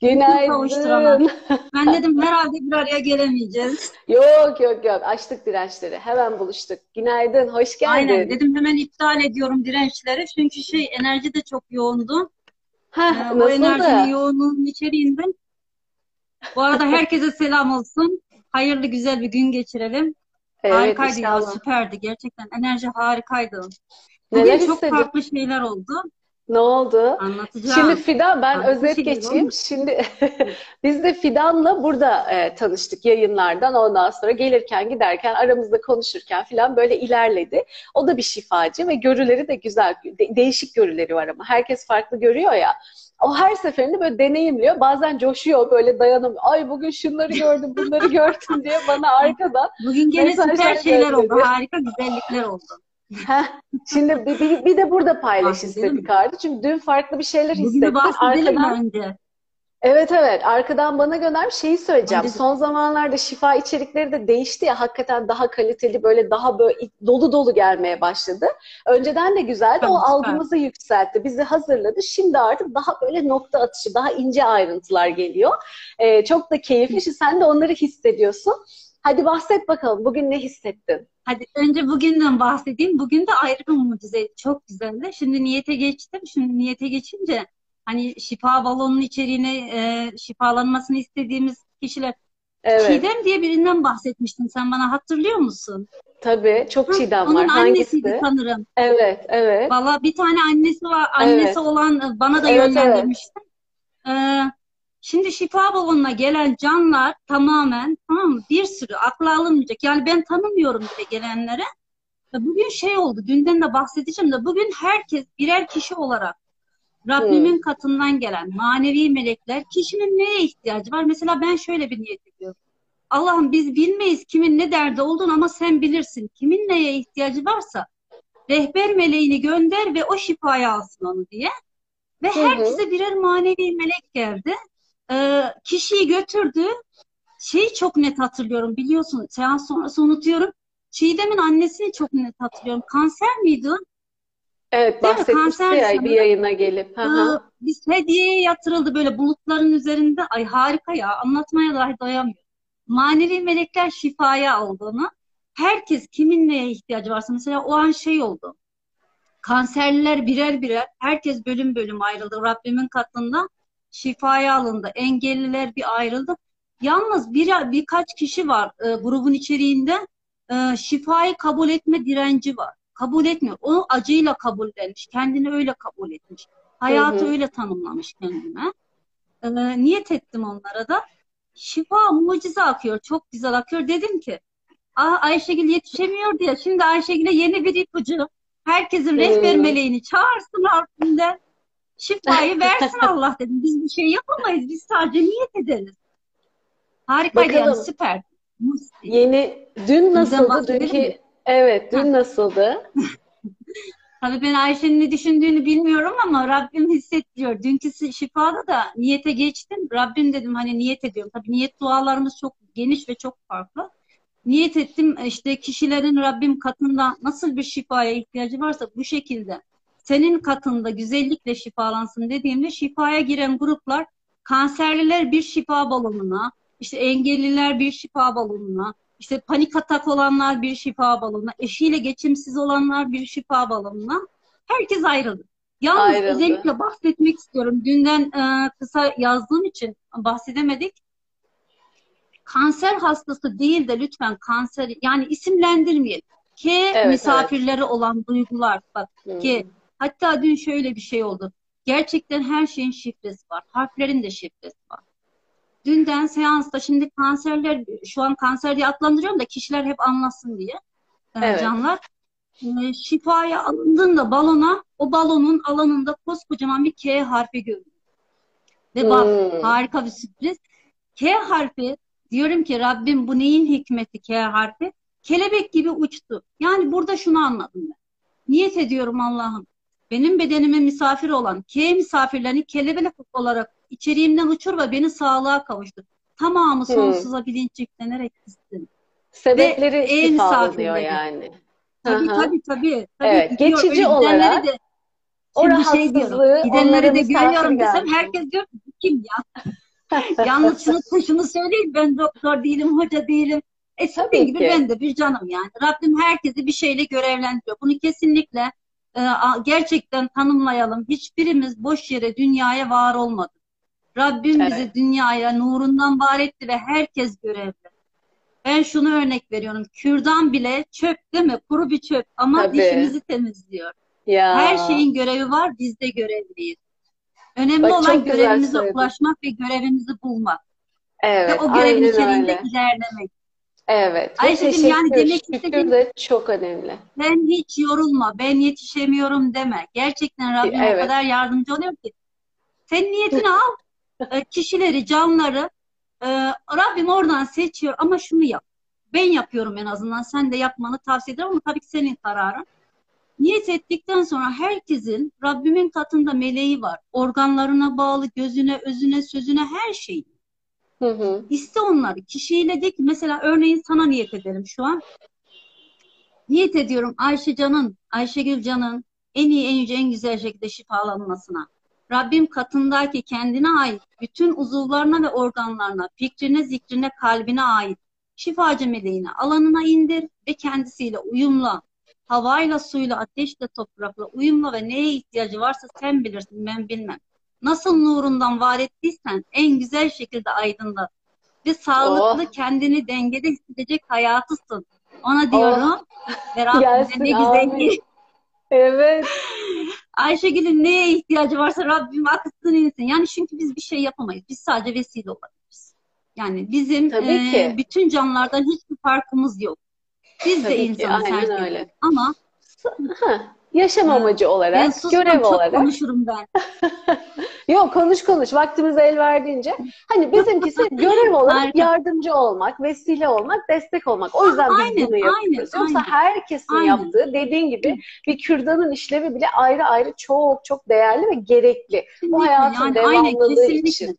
Günaydın. Ben dedim herhalde bir araya gelemeyeceğiz. Yok yok yok açtık dirençleri. Hemen buluştuk. Günaydın, hoş geldin. Aynen dedim hemen iptal ediyorum dirençleri. Çünkü şey enerji de çok yoğundu. Heh, Ee, o enerjinin yoğunluğunun içeriğinden. Bu arada herkese selam olsun. Hayırlı güzel bir gün geçirelim. Evet, Harikaydı ya, inşallah. süperdi. Gerçekten enerji harikaydı. Neler Bugün çok hissedin? farklı şeyler oldu. Ne oldu? Anlatacağım. Şimdi Fidan ben Farklı özet geçeyim. Şimdi biz de Fidan'la burada e, tanıştık yayınlardan. Ondan sonra gelirken giderken aramızda konuşurken falan böyle ilerledi. O da bir şifacı ve görüleri de güzel. de- değişik görüleri var ama herkes farklı görüyor ya. O her seferinde böyle deneyimliyor. Bazen coşuyor böyle dayanamıyor. Ay bugün şunları gördüm, bunları gördüm diye bana arkadan. Bugün gene süper şeyler oldu. Harika güzellikler oldu. Şimdi bir, bir, bir de burada paylaş istedik mi? Arda. Çünkü dün farklı bir şeyler Bugün de hissettim. bahsedelim Arkadan bence. Evet evet arkadan bana göndermiş şeyi söyleyeceğim. Son zamanlarda şifa içerikleri de değişti ya hakikaten daha kaliteli böyle daha böyle dolu dolu gelmeye başladı. Önceden de güzeldi Tamam, o süper. algımızı yükseltti bizi hazırladı. Şimdi artık daha böyle nokta atışı daha ince ayrıntılar geliyor. Ee, çok da keyifli. Şimdi sen de onları hissediyorsun. Hadi bahset bakalım bugün ne hissettin? Hadi önce bugünden bahsedeyim. Bugün de ayrı bir mucizeydi. Çok güzeldi. Şimdi niyete geçtim. Şimdi niyete geçince hani şifa balonunun içeriğine e, şifalanmasını istediğimiz kişiler. Evet Çiğdem diye birinden bahsetmiştin sen bana hatırlıyor musun? tabii çok Hı, çiğdem Onun var. annesiydi Hangisi? sanırım. Evet evet. Valla bir tane annesi var. Annesi Evet. olan e, bana da Evet, evet. yönlendirmişti. Ee, şimdi şifa balonuna gelen canlar tamamen tamam mı? Bir sürü akla alınmayacak. Yani ben tanımıyorum bile gelenleri. Ve Bugün şey oldu. Dünden de bahsedeceğim de bugün herkes birer kişi olarak Rabbimin katından gelen manevi melekler kişinin neye ihtiyacı var? Mesela ben şöyle bir niyet ediyorum. Allah'ım biz bilmeyiz kimin ne derdi olduğunu ama sen bilirsin. Kimin neye ihtiyacı varsa rehber meleğini gönder ve o şifayı alsın onu diye. Ve herkese birer manevi melek geldi. Ee, kişiyi götürdü. Şeyi çok net hatırlıyorum biliyorsun. Seans sonrası unutuyorum. Çiğdem'in annesini çok net hatırlıyorum. Kanser miydi? Evet Değil mi? bahsetmişti Kanser ya bir yayına gelip. Ee, biz hediyeye yatırıldı böyle bulutların üzerinde. Ay harika ya. Anlatmaya dahi doyamıyorum. Manevi melekler şifaya aldığını. Herkes kimin neye ihtiyacı varsa. Mesela o an şey oldu. Kanserliler birer birer. Herkes bölüm bölüm ayrıldı. Rabbimin katında şifaya alındı. Engelliler bir ayrıldı. Yalnız bir, birkaç kişi var e, grubun içeriğinde. E, şifayı kabul etme direnci var. Kabul etmiyor. Onu acıyla kabullenmiş. Kendini öyle kabul etmiş. Hayatı Hı hı. öyle tanımlamış kendine. Ee, niyet ettim onlara da. Şifa mucize akıyor. Çok güzel akıyor. Dedim ki Aa, Ayşegül yetişemiyor diye. Şimdi Ayşegül'e yeni bir ipucu. Herkesin rehber meleğini çağırsın Rabbinden. Şifayı versin Allah dedim. Biz bir şey yapamayız. Biz sadece niyet ederiz. Harikaydı yani Bakalım. süper. Musti. Yeni dün nasıldı? Dünkü evet dün nasıldı? Tabii ben Ayşe'nin ne düşündüğünü bilmiyorum ama Rabbim hissettiriyor. Dünkü şifada da niyete geçtim. Rabbim dedim hani niyet ediyorum. Tabii niyet dualarımız çok geniş ve çok farklı. Niyet ettim işte kişilerin Rabbim katında nasıl bir şifaya ihtiyacı varsa bu şekilde senin katında güzellikle şifalansın dediğimde şifaya giren gruplar kanserliler bir şifa balonuna, işte engelliler bir şifa balonuna, işte panik atak olanlar bir şifa balonuna, eşiyle geçimsiz olanlar bir şifa balonuna. Herkes ayrıldı. Yalnız Ayrıldı. özellikle bahsetmek istiyorum. Dünden e, kısa yazdığım için bahsedemedik. Kanser hastası değil de lütfen kanser yani isimlendirmeyelim. K evet. misafirleri olan duygular bak Hı. ki hatta dün şöyle bir şey oldu. Gerçekten her şeyin şifresi var. Harflerin de şifresi var. Dünden seansta şimdi kanserler şu an kanser diye adlandırıyorum da kişiler hep anlasın diye e, Evet. canlar. E, şifaya alındığında balona o balonun alanında koskocaman bir K harfi görünüyor. Ve bak Hmm. harika bir sürpriz. K harfi diyorum ki Rabbim bu neyin hikmeti K harfi? Kelebek gibi uçtu. Yani burada şunu anladım ben. Niyet ediyorum Allah'ım. Benim bedenime misafir olan K misafirlerini kelebek olarak içeriğimden uçur ve beni sağlığa kavuştur. Tamamı Hmm. sonsuza bilinç yüklenerek gitsin. Sebepleri Ve şifalanıyor misafirleri. yani. Tabii hı. tabii tabii. tabii Evet, diyor, geçici öyle olarak de, o şey diyorum, rahatsızlığı gidenlere onlara de görüyorum desem herkes diyor ki, kim ya? Yalnız şunu, şunu söyleyeyim ben doktor değilim, hoca değilim. E Tabii gibi ki. ben de bir canım yani. Rabbim herkesi bir şeyle görevlendiriyor. Bunu kesinlikle e, gerçekten tanımlayalım. Hiçbirimiz boş yere dünyaya var olmadık. Rabbim bizi Evet. dünyaya nurundan var etti ve herkes görevli. Ben şunu örnek veriyorum. Kürdan bile çöp değil mi? Kuru bir çöp ama Tabii. dişimizi temizliyor. Ya. Her şeyin görevi var, biz de görevliyiz. Önemli Bak, olan görevimize söyledin. ulaşmak ve görevimizi bulmak. Evet, Ve o görevin öyle. ilerlemek. Evet. Ve Ayşe'cim, yani demek istediğim- de çok önemli. Sen hiç yorulma, ben yetişemiyorum deme. Gerçekten Rabbim Evet. o kadar yardımcı oluyor ki. Sen niyetini al, e, kişileri, canları e, Rabbim oradan seçiyor ama şunu yap. Ben yapıyorum en azından. Sen de yapmanı tavsiye ederim ama tabii ki senin kararın. Niyet ettikten sonra herkesin Rabbimin katında meleği var. Organlarına bağlı, gözüne, özüne, sözüne her şey. Hı hı. İste onları. Kişiyle de ki mesela örneğin sana niyet ederim şu an. Niyet ediyorum Ayşe Can'ın, Ayşegül Can'ın en iyi, en yüce, en güzel şekilde şifalanmasına. Rabbim katındaki kendine ait bütün uzuvlarına ve organlarına, fikrine, zikrine, kalbine ait şifacı meleğini alanına indir ve kendisiyle uyumla, havayla, suyla, ateşle, toprakla uyumla ve neye ihtiyacı varsa sen bilirsin, ben bilmem. Nasıl nurundan var ettiysen en güzel şekilde aydınlat ve sağlıklı kendini dengede hissedecek hayatısın. Ona diyorum ve Rabbim ne güzel ki Evet. Ayşegül'ün neye ihtiyacı varsa Rabbim akıtsın insin. Yani çünkü biz bir şey yapamayız. Biz sadece vesile olabiliriz. Yani bizim Tabii e, bütün canlılardan hiçbir farkımız yok. Biz Tabii de insanız öyle. Ama Yaşam amacı ben olarak, susmam görev çok olarak. konuşurum ben. Yok konuş konuş vaktimiz el verdiğince. Hani bizimkisi görev olarak yardımcı olmak, vesile olmak, destek olmak. O yüzden biz Aynen, bunu yapıyoruz. aynen, Yoksa aynen. herkesin Aynen. yaptığı dediğin gibi bir kürdanın işlevi bile ayrı ayrı çok çok değerli ve gerekli. Bu hayatın yani aynen devamlılığı kesinlikle. için.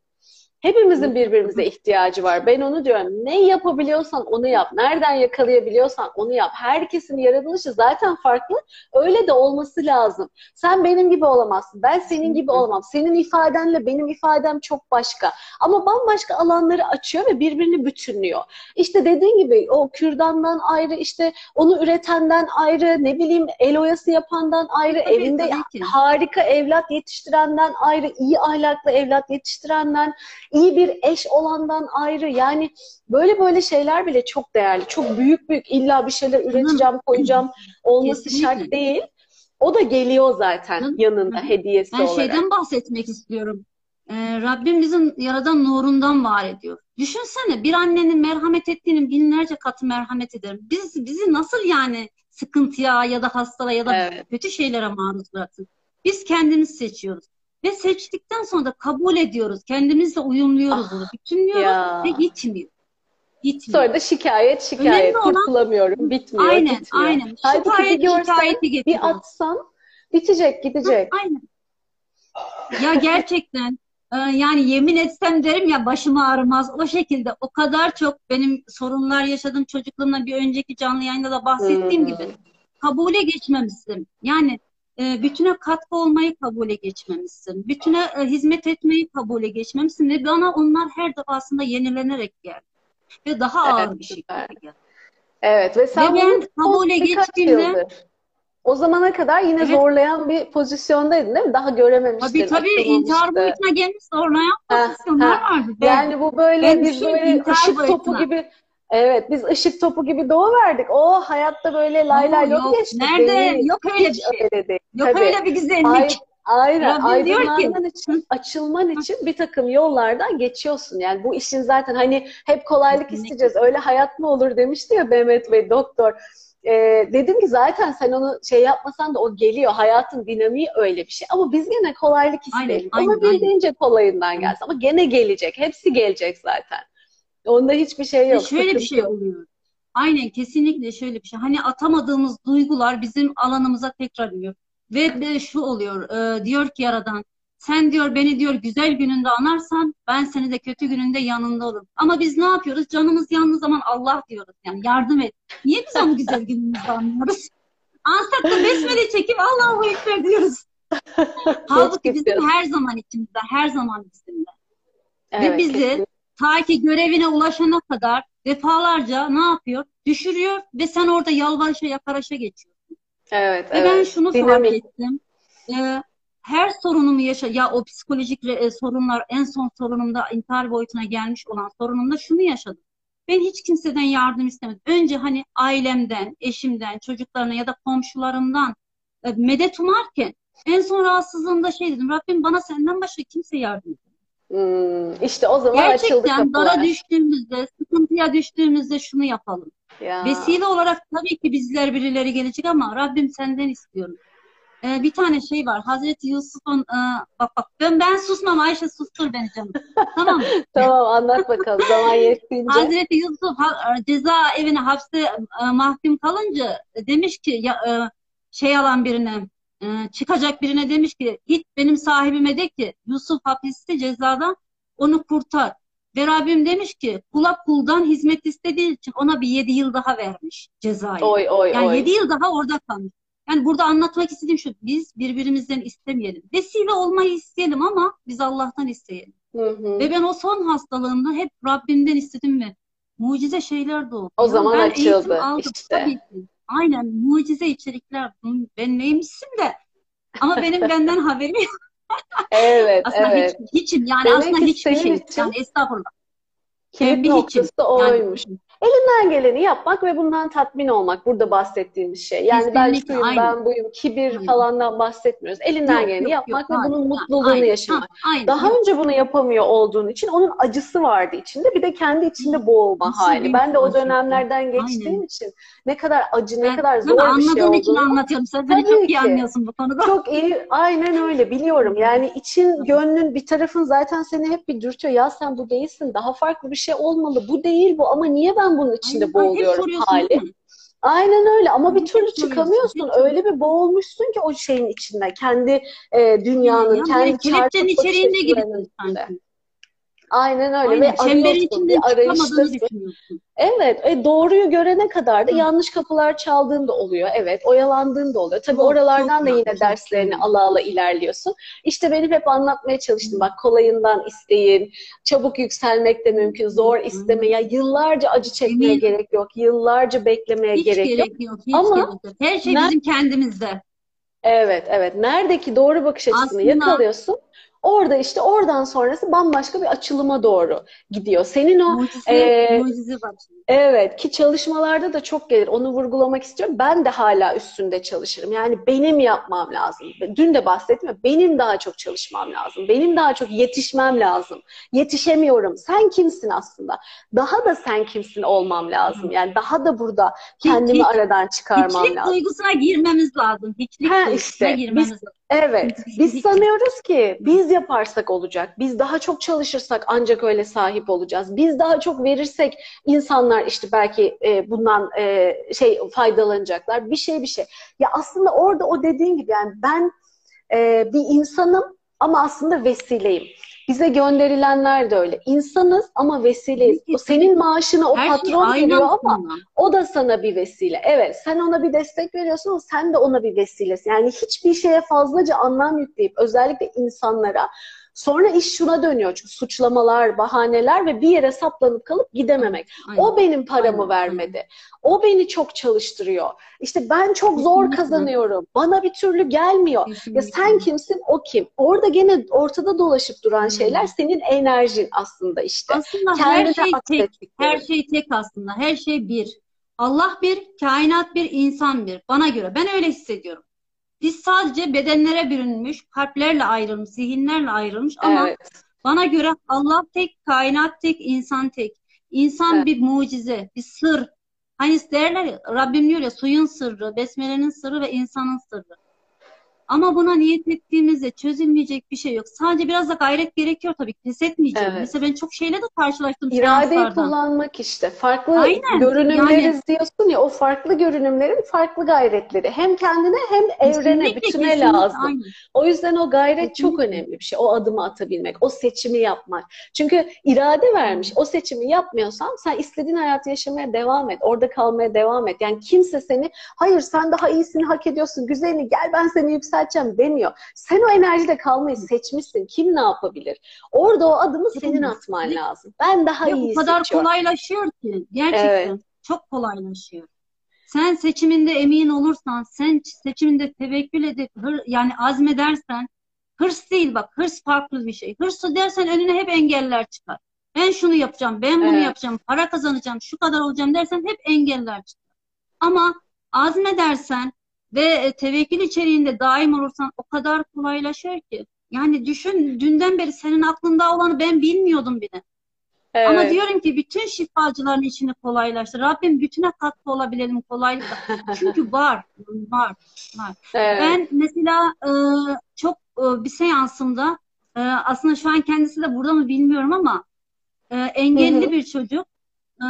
Hepimizin birbirimize ihtiyacı var. Ben onu diyorum. Ne yapabiliyorsan onu yap. Nereden yakalayabiliyorsan onu yap. Herkesin yaratılışı zaten farklı. Öyle de olması lazım. Sen benim gibi olamazsın. Ben senin gibi olamam. Senin ifadenle benim ifadem çok başka. Ama bambaşka alanları açıyor ve birbirini bütünlüyor. İşte dediğin gibi o kürdandan ayrı, işte onu üretenden ayrı, ne bileyim el oyası yapandan ayrı, Tabii, evinde tabii ki. harika evlat yetiştirenden ayrı, iyi ahlaklı evlat yetiştirenden, iyi bir eş olandan ayrı. Yani böyle böyle şeyler bile çok değerli. Çok büyük büyük illa bir şeyler üreteceğim, koyacağım olması Kesinlikle. şart değil. O da geliyor zaten Hı. yanında Hı. hediyesi Ben olarak. şeyden bahsetmek istiyorum. Ee, Rabbim bizim yaradan nurundan var ediyor. Düşünsene bir annenin merhamet ettiğinin binlerce katı merhamet ederim. Biz, bizi nasıl yani sıkıntıya ya da hastalığa ya da Evet. kötü şeylere maruz bıraksın? Biz kendimiz seçiyoruz. Ve seçtikten sonra da kabul ediyoruz. Kendimizle uyumluyoruz bunu. Bütünlüyoruz Ah, ya. ve gitmiyor. Gitmiyor. Sonra da şikayet şikayet Önemli olan- kurtulamıyorum bitmiyor aynen, gitmiyor. aynen. Halbuki bir Şikayet, görsen şikayeti bir atsan bitecek gidecek. Aynen. Ya gerçekten e, yani yemin etsem derim ya başım ağrımaz. O şekilde o kadar çok benim sorunlar yaşadım çocukluğumda bir önceki canlı yayında da bahsettiğim Hmm. gibi kabule geçmemişsin. Yani e, bütüne katkı olmayı kabule geçmemişsin. Bütüne e, hizmet etmeyi kabule geçmemişsin ve bana onlar her defasında yenilenerek geldi. Ve daha ağır Evet, bir süper. şekilde geldi. Evet ve sen Ve ben kabule geçtiğimde- o zamana kadar yine Evet. zorlayan bir pozisyondaydın değil mi? Daha görememiştin, Tabii tabii intihar boyutuna gelmiş zorlayan Ha, pozisyonlar ha. vardı. Ve Yani bu böyle Ben biz düşün, böyle ışık topu gibi evet biz ışık topu gibi doğuverdik. O hayatta böyle lay lay Yok, geçti. Nerede? Değil. Yok öyle bir şey. öyle değil. Yok Tabii. öyle bir güzellik. Ay- Aynen. Rabbim diyor ki- Aydınlanman için, açılman için bir takım yollardan geçiyorsun. Yani bu işin zaten hani hep kolaylık isteyeceğiz. Öyle hayat mı olur demişti ya Mehmet Bey doktor. Ee, dedim ki zaten sen onu şey yapmasan da o geliyor. Hayatın dinamiği öyle bir şey. Ama biz gene kolaylık Aynen, isteyelim. aynen, Olabildiğince kolayından gelsin. Ama gene gelecek. Hepsi gelecek zaten. Onda hiçbir şey Ve yok. şöyle bir şey oluyor. Aynen kesinlikle şöyle bir şey. Hani atamadığımız duygular bizim alanımıza tekrar iniyor. Ve de şu oluyor. e, diyor ki Yaradan sen diyor beni diyor güzel gününde anarsan ben seni de kötü gününde yanında olurum. Ama biz ne yapıyoruz? Canımız yandığı zaman Allah diyoruz. Yani yardım et. Niye biz onu güzel günümüzde anlıyoruz? Ansak da besmele çekip Allahu Ekber diyoruz. Halbuki bizim her zaman içimizde, her zaman bizimle. Ve Evet, bizi kesinlikle. Ta ki görevine ulaşana kadar defalarca ne yapıyor? Düşürüyor ve sen orada yalvarışa yakaraşa geçiyorsun. Evet, Ve ben evet. şunu fark Dinamik. ettim. Ee, her sorunumu yaşa ya o psikolojik e, sorunlar en son sorunumda intihar boyutuna gelmiş olan sorunumda şunu yaşadım. Ben hiç kimseden yardım istemedim. Önce hani ailemden, eşimden, çocuklarına ya da komşularımdan e, medet umarken en son rahatsızlığımda şey dedim. Rabbim bana senden başka kimse yardım etmez. Hmm, işte o zaman açıldı Gerçekten dara kapılar. düştüğümüzde, sıkıntıya düştüğümüzde şunu yapalım. Ya. Vesile olarak tabii ki bizler birileri gelecek ama Rabbim senden istiyorum. Ee, bir tane şey var. Hazreti Yusuf'un e, bak bak ben ben susmam Ayşe sustur beni canım. Tamam mı? Tamam anlat bakalım zaman yettiğince. Hazreti Yusuf ha- ceza evine hapse e, mahkum kalınca e, demiş ki ya, e, şey alan birine e, çıkacak birine demiş ki git benim sahibime de ki Yusuf hapiste cezadan onu kurtar. Ve Rabbim demiş ki kula kuldan hizmet istediği için ona bir yedi yıl daha vermiş cezayı. Oy oy Yani oy. 7 yıl daha orada kalmış. Yani burada anlatmak istediğim şu, biz birbirimizden istemeyelim. Vesile olmayı isteyelim ama biz Allah'tan isteyelim. Hı hı. Ve ben o son hastalığımda hep Rabbimden istedim ve mucize şeyler de oldu. O zaman ben açıldı aldım işte. tabii ki. Aynen mucize içerikler. Ben neymişim de. Ama benim benden haberim yok. Evet Aslında evet. hiç, hiçim. Yani Demek aslında hiçbir şey. için- Yani estağfurullah. Kilit hiçim. noktası Yani oymuş. Elinden geleni yapmak ve bundan tatmin olmak. Burada bahsettiğimiz şey. Yani ben Kesinlikle, şuyum, aynen. ben buyum, kibir Aynen. falandan bahsetmiyoruz. Elinden Yok, geleni yok, yapmak yok. ve bunun mutluluğunu aynen. yaşamak. Ha. Daha Yok. önce bunu yapamıyor olduğun için onun acısı vardı içinde. Bir de kendi içinde boğulma Nasıl hali. Ben de o dönemlerden geçtiğim Aynen. için ne kadar acı, ne Ben, kadar ben zor bir şey anladığın için olduğunu anlatıyorum. Sen beni çok iyi anlıyorsun bu konuda. çok iyi, aynen öyle biliyorum. Yani için, gönlün, bir tarafın zaten seni hep bir dürtüyor. Ya sen bu değilsin, daha farklı bir şey olmalı. Bu değil bu ama niye ben bunun içinde Aynen, hep boğuluyorum hali. Aynen öyle ama bir türlü çıkamıyorsun. Öyle bir boğulmuşsun ki o şeyin içinde. Kendi e, dünyanın, Ya kendi çarpık gibisin içinde. sanki. Aynen öyle Aynen. ve Çemberin içinden bir arayıştasın. Evet, e, doğruyu görene kadar da Hı. yanlış kapılar çaldığın da oluyor. Evet, oyalandığın da oluyor. Tabii Çok, oralardan çok da yine derslerini çok ala ala ilerliyorsun. İşte benim hep anlatmaya çalıştım. Bak kolayından isteyin, çabuk yükselmek de mümkün, zor Hı. isteme. Ya yıllarca acı çekmeye Emin- gerek yok, yıllarca beklemeye Hiç gerek gerek yok. Hiç Ama gerek yok. Her şey bizim kendimizde. Evet, evet. Neredeki doğru bakış açısını Aslında yakalıyorsun. Orada işte oradan sonrası bambaşka bir açılıma doğru gidiyor. Senin o mucize, e, mucize. Evet ki çalışmalarda da çok gelir. Onu vurgulamak istiyorum. Ben de hala üstünde çalışırım. Yani benim yapmam lazım. Dün de bahsettim ya benim daha çok çalışmam lazım. Benim daha çok yetişmem lazım. Yetişemiyorum. Sen kimsin aslında? Daha da sen kimsin olmam lazım. Yani daha da burada kendimi hiç- aradan çıkarmam Hiçlik lazım. duygusuna girmemiz lazım. Hiçlik Ha, duygusuna işte, girmemiz biz- lazım. Evet, biz sanıyoruz ki biz yaparsak olacak, biz daha çok çalışırsak ancak öyle sahip olacağız. Biz daha çok verirsek insanlar işte belki e, bundan e, şey faydalanacaklar. Bir şey bir şey. Ya aslında orada o dediğin gibi yani ben e, bir insanım ama aslında vesileyim. Bize gönderilenler de öyle. İnsanız ama vesileyiz. O senin maaşına o Her şey patron aynı veriyor ama aslında. o da sana bir vesile. Evet, sen ona bir destek veriyorsun ama sen de ona bir vesilesin. Yani hiçbir şeye fazlaca anlam yükleyip özellikle insanlara sonra iş şuna dönüyor. Çünkü suçlamalar, bahaneler ve bir yere saplanıp kalıp gidememek. Aynen. O benim paramı Aynen, vermedi. O beni çok çalıştırıyor. İşte ben çok zor kazanıyorum. Bana bir türlü gelmiyor. Ya Kesinlikle. sen kimsin, o kim? Orada gene ortada dolaşıp duran şeyler senin enerjin aslında işte. Aslında her Kendine şey tek. Her şey tek aslında. Her şey bir. Allah bir, kainat bir, insan bir. Bana göre. Ben öyle hissediyorum. Biz sadece bedenlere bürünmüş, kalplerle ayrılmış, zihinlerle ayrılmış ama Evet. bana göre Allah tek, kainat tek, insan tek. İnsan Evet. bir mucize, bir sır. Hani derler ya, Rabbim diyor ya suyun sırrı, besmelenin sırrı ve insanın sırrı. Ama buna niyet ettiğimizde çözülmeyecek bir şey yok. Sadece biraz da gayret gerekiyor tabii. Pes etmeyeceğim. Evet. Mesela ben çok şeyle de karşılaştım İradeyi kullanmak işte. Farklı Aynen. görünümleriz diyorsun ya o farklı görünümlerin farklı gayretleri. Hem kendine hem evrene, Kesinlikle, bütüne kesinlikle, lazım. aynen. O yüzden o gayret çok Kesinlikle. önemli bir şey. O adımı atabilmek, o seçimi yapmak. Çünkü irade vermiş. O seçimi yapmıyorsan sen istediğin hayatı yaşamaya devam et. Orada kalmaya devam et. Yani kimse seni hayır sen daha iyisini hak ediyorsun, güzelini gel ben seni yükselteyim yükselteceğim demiyor. Sen o enerjide kalmayı seçmişsin. Kim ne yapabilir? Orada o adımı senin atman lazım. Ben daha iyi o kadar seçiyorum. kolaylaşıyor ki gerçekten Evet. çok kolaylaşıyor. Sen seçiminde emin olursan, sen seçiminde tevekkül edip hır, yani azmedersen, hırs değil bak, hırs farklı bir şey. Hırsı dersen önüne hep engeller çıkar. Ben şunu yapacağım, ben bunu Evet. yapacağım, para kazanacağım, şu kadar olacağım dersen hep engeller çıkar. Ama azmedersen ve e, tevekkül içeriğinde daim olursan o kadar kolaylaşıyor ki. Yani düşün, dünden beri senin aklında olanı ben bilmiyordum bile. Ama Evet. diyorum ki bütün şifacıların işini kolaylaştır. Rabbim bütüne katkı olabilelim kolaylıkla. Çünkü var, var, var. Evet. Ben mesela e, çok e, bir seansımda e, aslında şu an kendisi de burada mı bilmiyorum ama e, engelli Hı hı. bir çocuk e,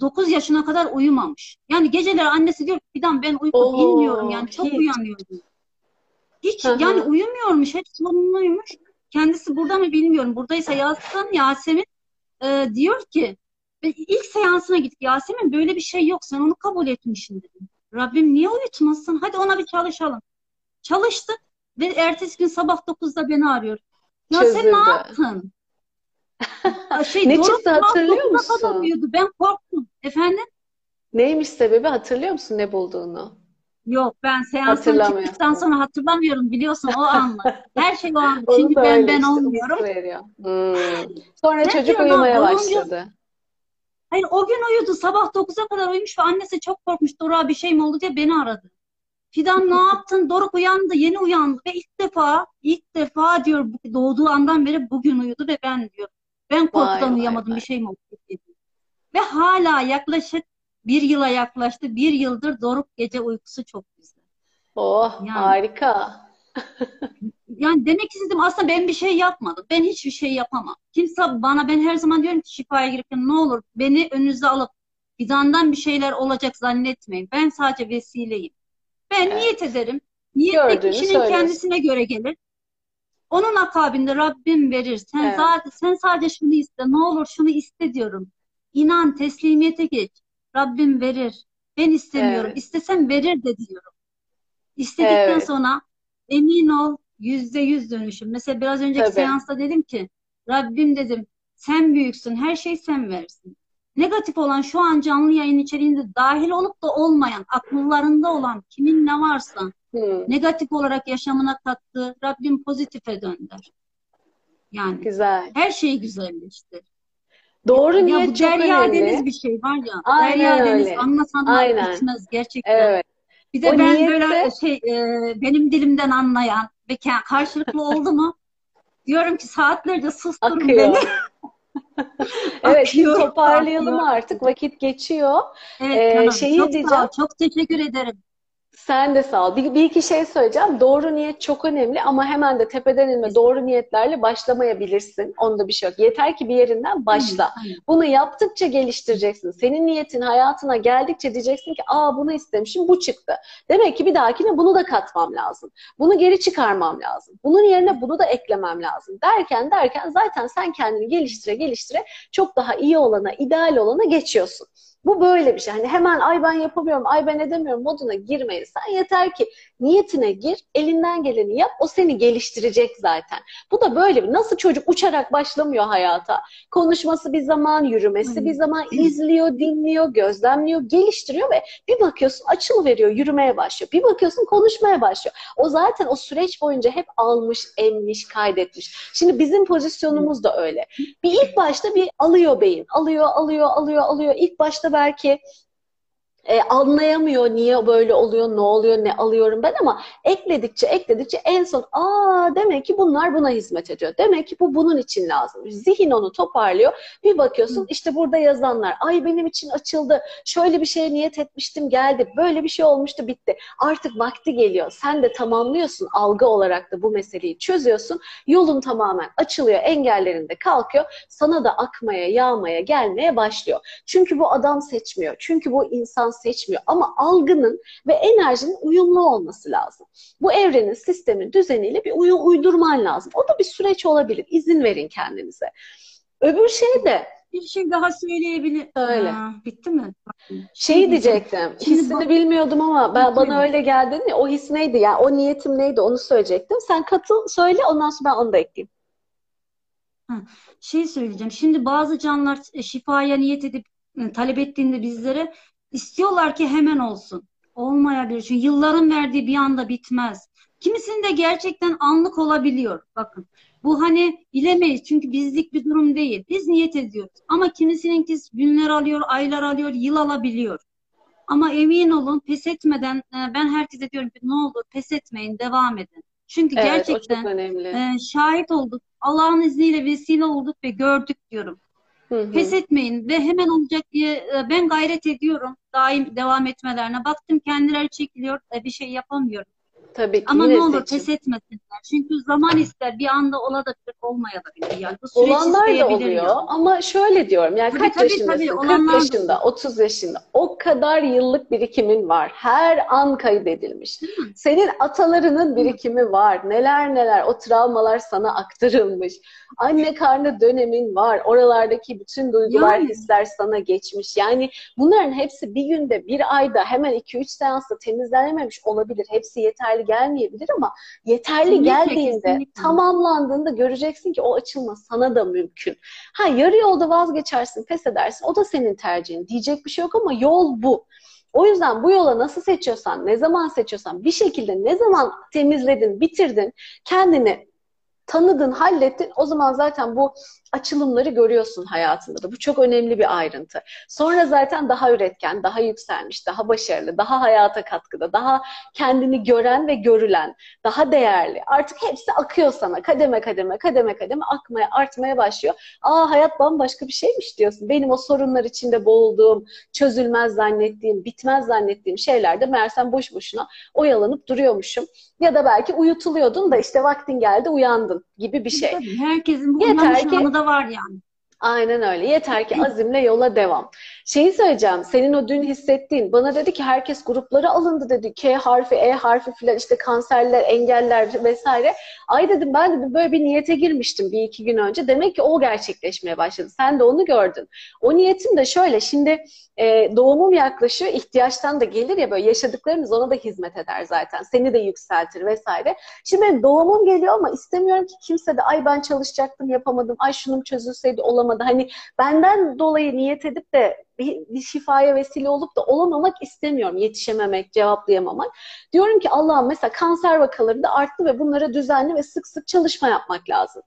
9 yaşına kadar uyumamış. Yani geceleri annesi diyor ki Fidan ben uyku bilmiyorum yani çok hiç. uyanıyordum. Hiç Hı hı. yani uyumuyormuş, hep sorunluymuş. Kendisi burada mı bilmiyorum. Buradaysa yazsın Yasemin e, diyor ki ilk seansına gittik. Yasemin böyle bir şey yok. Sen onu kabul etmişsin dedim. Rabbim niye uyutmasın? Hadi ona bir çalışalım. Çalıştık ve ertesi gün sabah 9'da beni arıyor. Ya sen Çözüldü. ne yaptın? Şey, Ne çıktı hatırlıyor 9'a kadar musun? uyudu. Ben korktum. Efendim? Neymiş sebebi hatırlıyor musun ne bulduğunu? Yok ben seanstan çıktıktan sonra hatırlamıyorum biliyorsun o anlar. Her şey o an. Da ben ben işte olmuyorum. Hmm. Sonra Ne çocuk uyumaya abi? başladı. Hayır o gün uyudu. Sabah 9'a kadar uyumuş ve annesi çok korkmuş. Doruk'a bir şey mi oldu diye beni aradı. Fidan ne yaptın? Doruk uyandı. Yeni uyandı. Ve ilk defa, ilk defa diyor doğduğu andan beri bugün uyudu ve ben diyor. Ben korkudan vay vay. Bir şey mi oldu dedi. Ve hala yaklaşık bir yıla yaklaştı. Bir yıldır Doruk gece uykusu çok güzel. Oh Yani. harika. Yani demek istedim aslında ben bir şey yapmadım. Ben hiçbir şey yapamam. Kimse bana ben her zaman diyorum ki şifaya girerken ne olur beni önünüze alıp fidandan bir şeyler olacak zannetmeyin. Ben sadece vesileyim. Ben Evet. niyet ederim. Niyet kişinin söylüyorsun. kendisine göre gelir. Onun akabinde Rabbim verir. Sen Evet. zaten sen sadece şunu iste. Ne olur şunu iste diyorum. İnan, teslimiyete geç. Rabbim verir. Ben istemiyorum. Evet. İstesem verir de diyorum. İstedikten Evet. sonra emin ol yüzde yüz dönüşüm. Mesela biraz önceki Tabii. seansta dedim ki Rabbim dedim sen büyüksün. Her şey sen versin. Negatif olan şu an canlı yayın içeriğinde dahil olup da olmayan, akıllarında olan kimin ne varsa Negatif olarak yaşamına kattı. Rabbim pozitife dönder. Yani güzel. her şey güzelleştir. Doğru Ya niyet çok önemli. deniz bir şey var ya. Aynen derya deniz öyle. anlasan Aynen. bitmez gerçekten. Evet. Bir de O ben niyette- böyle şey e, benim dilimden anlayan ve karşılıklı oldu mu diyorum ki saatlerce susturun Akıyor. beni. Evet, şimdi toparlayalım akıyor. artık. Vakit geçiyor. Evet Ee, canım, şeyi çok sağ diyeceğim. çok teşekkür ederim. Sen de sağ ol. Bir, bir iki şey söyleyeceğim. Doğru niyet çok önemli ama hemen de tepeden inme doğru niyetlerle başlamayabilirsin. Onda bir şey yok. Yeter ki bir yerinden başla. Bunu yaptıkça geliştireceksin. Senin niyetin hayatına geldikçe diyeceksin ki aa bunu istemişim bu çıktı. Demek ki bir dahakine bunu da katmam lazım. Bunu geri çıkarmam lazım. Bunun yerine bunu da eklemem lazım. Derken derken zaten sen kendini geliştire geliştire çok daha iyi olana, ideal olana geçiyorsun. Bu böyle bir şey. Hani hemen ay ben yapamıyorum, ay ben edemiyorum moduna girmeyin. Sen yeter ki niyetine gir, elinden geleni yap. O seni geliştirecek zaten. Bu da böyle bir. Nasıl çocuk uçarak başlamıyor hayata. Konuşması bir zaman, yürümesi bir zaman, izliyor, dinliyor, gözlemliyor, geliştiriyor ve bir bakıyorsun açılıveriyor, yürümeye başlıyor. Bir bakıyorsun konuşmaya başlıyor. O zaten o süreç boyunca hep almış, emmiş, kaydetmiş. Şimdi bizim pozisyonumuz da öyle. Bir ilk başta bir alıyor beyin. Alıyor, alıyor, alıyor, alıyor. İlk başta belki e, anlayamıyor niye böyle oluyor, ne oluyor, ne alıyorum ben ama ekledikçe ekledikçe en son aa demek ki bunlar buna hizmet ediyor. Demek ki bu bunun için lazım. Zihin onu toparlıyor. Bir bakıyorsun işte burada yazanlar ay benim için açıldı. Şöyle bir şeye niyet etmiştim geldi. Böyle bir şey olmuştu bitti. Artık vakti geliyor. Sen de tamamlıyorsun algı olarak da bu meseleyi çözüyorsun. Yolun tamamen açılıyor. Engellerin de kalkıyor. Sana da akmaya, yağmaya, gelmeye başlıyor. Çünkü bu adam seçmiyor. Çünkü bu insan seçmiyor. Ama algının ve enerjinin uyumlu olması lazım. Bu evrenin, sistemin düzeniyle bir uyum uydurman lazım. O da bir süreç olabilir. İzin verin kendinize. Öbür şey de Bir şey daha söyleyebilir. Söyle. Aa, bitti mi? Şey diyeceğim. diyecektim. Şimdi Hissini bak- bilmiyordum ama ben, bana öyle geldi. ya, O his neydi? Yani o niyetim neydi? Onu söyleyecektim. Sen katıl söyle ondan sonra ben onu da ekleyeyim. Şey söyleyeceğim. Şimdi bazı canlılar e, şifaya niyet edip e, talep ettiğinde bizlere istiyorlar ki hemen olsun. Olmayabilir. Çünkü yılların verdiği bir anda bitmez. Kimisinde gerçekten anlık olabiliyor. Bakın. Bu hani bilemeyiz. Çünkü bizlik bir durum değil. Biz niyet ediyoruz. Ama kimisininkisi günler alıyor, aylar alıyor, yıl alabiliyor. Ama emin olun pes etmeden e, ben herkese diyorum ki ne olur pes etmeyin, devam edin. Çünkü Evet, gerçekten ee, şahit olduk. Allah'ın izniyle vesile olduk ve gördük diyorum. Hı hı. Pes etmeyin ve hemen olacak diye e, ben gayret ediyorum daim devam etmelerine. Baktım kendileri çekiliyor, e, bir şey yapamıyorum. Tabii ki Ama ne olur seçim. pes etmesinler. Çünkü zaman ister, bir anda olabilir, olmayabilir. Yani bu süreç Olanlar da oluyor yani. ama şöyle diyorum yani Tabii, kaç tabii, yaşındasın? tabii, 40 olanlar da yaşında, 30 yaşında o kadar yıllık birikimin var. Her an kaydedilmiş. Senin atalarının birikimi var. Neler neler o travmalar sana aktarılmış. Anne karnı dönemin var. Oralardaki bütün duygular, Yani. hisler sana geçmiş. Yani bunların hepsi bir günde, bir ayda hemen 2-3 seansta temizlenememiş olabilir. Hepsi yeterli gelmeyebilir ama yeterli Kesinlikle, geldiğinde, kesinlikle. tamamlandığında göreceksin ki o açılma sana da mümkün. Ha yarı yolda vazgeçersin, pes edersin. O da senin tercihin. Diyecek bir şey yok ama yol bu. O yüzden bu yola nasıl seçiyorsan, ne zaman seçiyorsan, bir şekilde ne zaman temizledin, bitirdin, kendini tanıdın, hallettin. O zaman zaten bu açılımları görüyorsun hayatında da. Bu çok önemli bir ayrıntı. Sonra zaten daha üretken, daha yükselmiş, daha başarılı, daha hayata katkıda, daha kendini gören ve görülen, daha değerli. Artık hepsi akıyor sana. Kademe kademe, kademe kademe akmaya, artmaya başlıyor. Aa hayat bambaşka bir şeymiş diyorsun. Benim o sorunlar içinde boğulduğum, çözülmez zannettiğim, bitmez zannettiğim şeylerde meğersem boş boşuna oyalanıp duruyormuşum. Ya da belki uyutuluyordun da işte vaktin geldi uyandın gibi bir şey. Tabii, herkesin bu Yeter uyanış ki- anı da var yani. Aynen öyle. Yeter ki azimle yola devam. Şeyi söyleyeceğim. Senin o dün hissettiğin. Bana dedi ki herkes gruplara alındı dedi. K harfi, E harfi filan işte kanserler, engeller vesaire. Ay dedim ben dedim böyle bir niyete girmiştim bir iki gün önce. Demek ki o gerçekleşmeye başladı. Sen de onu gördün. O niyetim de şöyle. Şimdi e, doğumum yaklaşıyor. ihtiyaçtan da gelir ya böyle yaşadıklarımız ona da hizmet eder zaten. Seni de yükseltir vesaire. Şimdi benim doğumum geliyor ama istemiyorum ki kimse de ay ben çalışacaktım yapamadım. Ay şunum çözülseydi olamadı. Hani benden dolayı niyet edip de bir, bir şifaya vesile olup da olamamak istemiyorum. Yetişememek, cevaplayamamak. Diyorum ki Allah'ım mesela kanser vakaları da arttı ve bunlara düzenli ve sık sık çalışma yapmak lazım.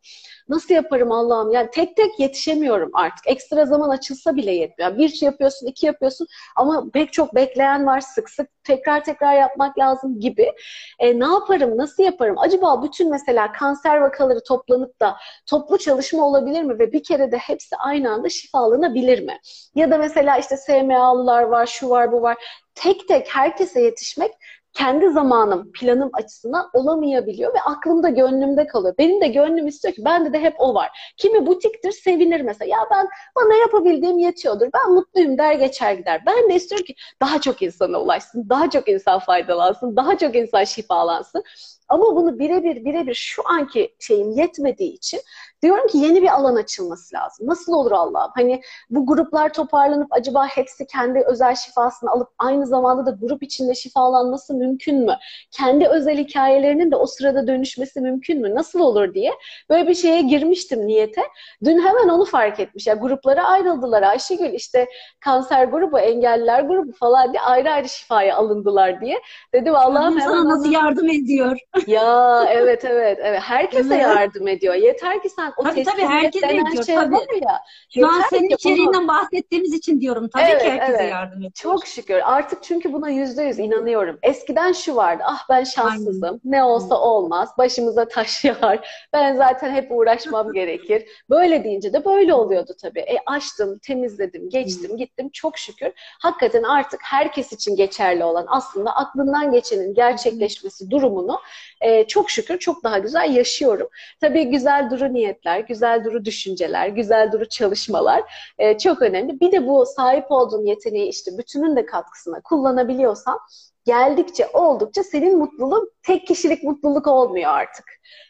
Nasıl yaparım Allah'ım? Yani tek tek yetişemiyorum artık. Ekstra zaman açılsa bile yetmiyor. Bir şey yapıyorsun, iki yapıyorsun ama pek çok bekleyen var. Sık sık tekrar tekrar yapmak lazım gibi. E, ne yaparım, nasıl yaparım? Acaba bütün mesela kanser vakaları toplanıp da toplu çalışma olabilir mi? Ve bir kere de hepsi aynı anda şifalanabilir mi? Ya da mesela işte SMA'lılar var, şu var, bu var. Tek tek herkese yetişmek kendi zamanım, planım açısından olamayabiliyor ve aklımda, gönlümde kalıyor. Benim de gönlüm istiyor ki bende de hep o var. Kimi butiktir, sevinir mesela. Ya ben bana yapabildiğim yetiyordur. Ben mutluyum der geçer gider. Ben de istiyorum ki daha çok insana ulaşsın, daha çok insan faydalansın, daha çok insan şifalansın. Ama bunu birebir birebir şu anki şeyim yetmediği için diyorum ki yeni bir alan açılması lazım. Nasıl olur Allah'ım? Hani bu gruplar toparlanıp acaba hepsi kendi özel şifasını alıp aynı zamanda da grup içinde şifalanması mümkün mü? Kendi özel hikayelerinin de o sırada dönüşmesi mümkün mü? Nasıl olur diye böyle bir şeye girmiştim niyete. Dün hemen onu fark etmiş. Ya gruplara ayrıldılar. Ayşegül işte kanser grubu, engelliler grubu falan diye ayrı ayrı şifaya alındılar diye. Dedim Allah'ım hemen sana nasıl yardım ediyor? Ya evet evet evet. Herkese yardım ediyor. Yeter ki sen o Tabii, tabii, herkese denen ediyor, şey tabii. var ya. Şu an senin içeriğinden bahsettiğimiz için diyorum. Tabii Evet, ki herkese evet. yardım ediyor. Çok şükür. Artık çünkü buna yüzde yüz inanıyorum. Eskiden şu vardı. Ah ben şanssızım. Ne olsa olmaz. Başımıza taş yağar. Ben zaten hep uğraşmam gerekir. Böyle deyince de böyle oluyordu tabii. E açtım, temizledim, geçtim, gittim. Çok şükür. Hakikaten artık herkes için geçerli olan aslında aklından geçenin gerçekleşmesi durumunu e, çok şükür çok daha güzel yaşıyorum. Tabii güzel duru niyetler, güzel duru düşünceler, güzel duru çalışmalar e, çok önemli. Bir de bu sahip olduğun yeteneği işte bütünün de katkısına kullanabiliyorsan geldikçe oldukça senin mutluluğun tek kişilik mutluluk olmuyor artık.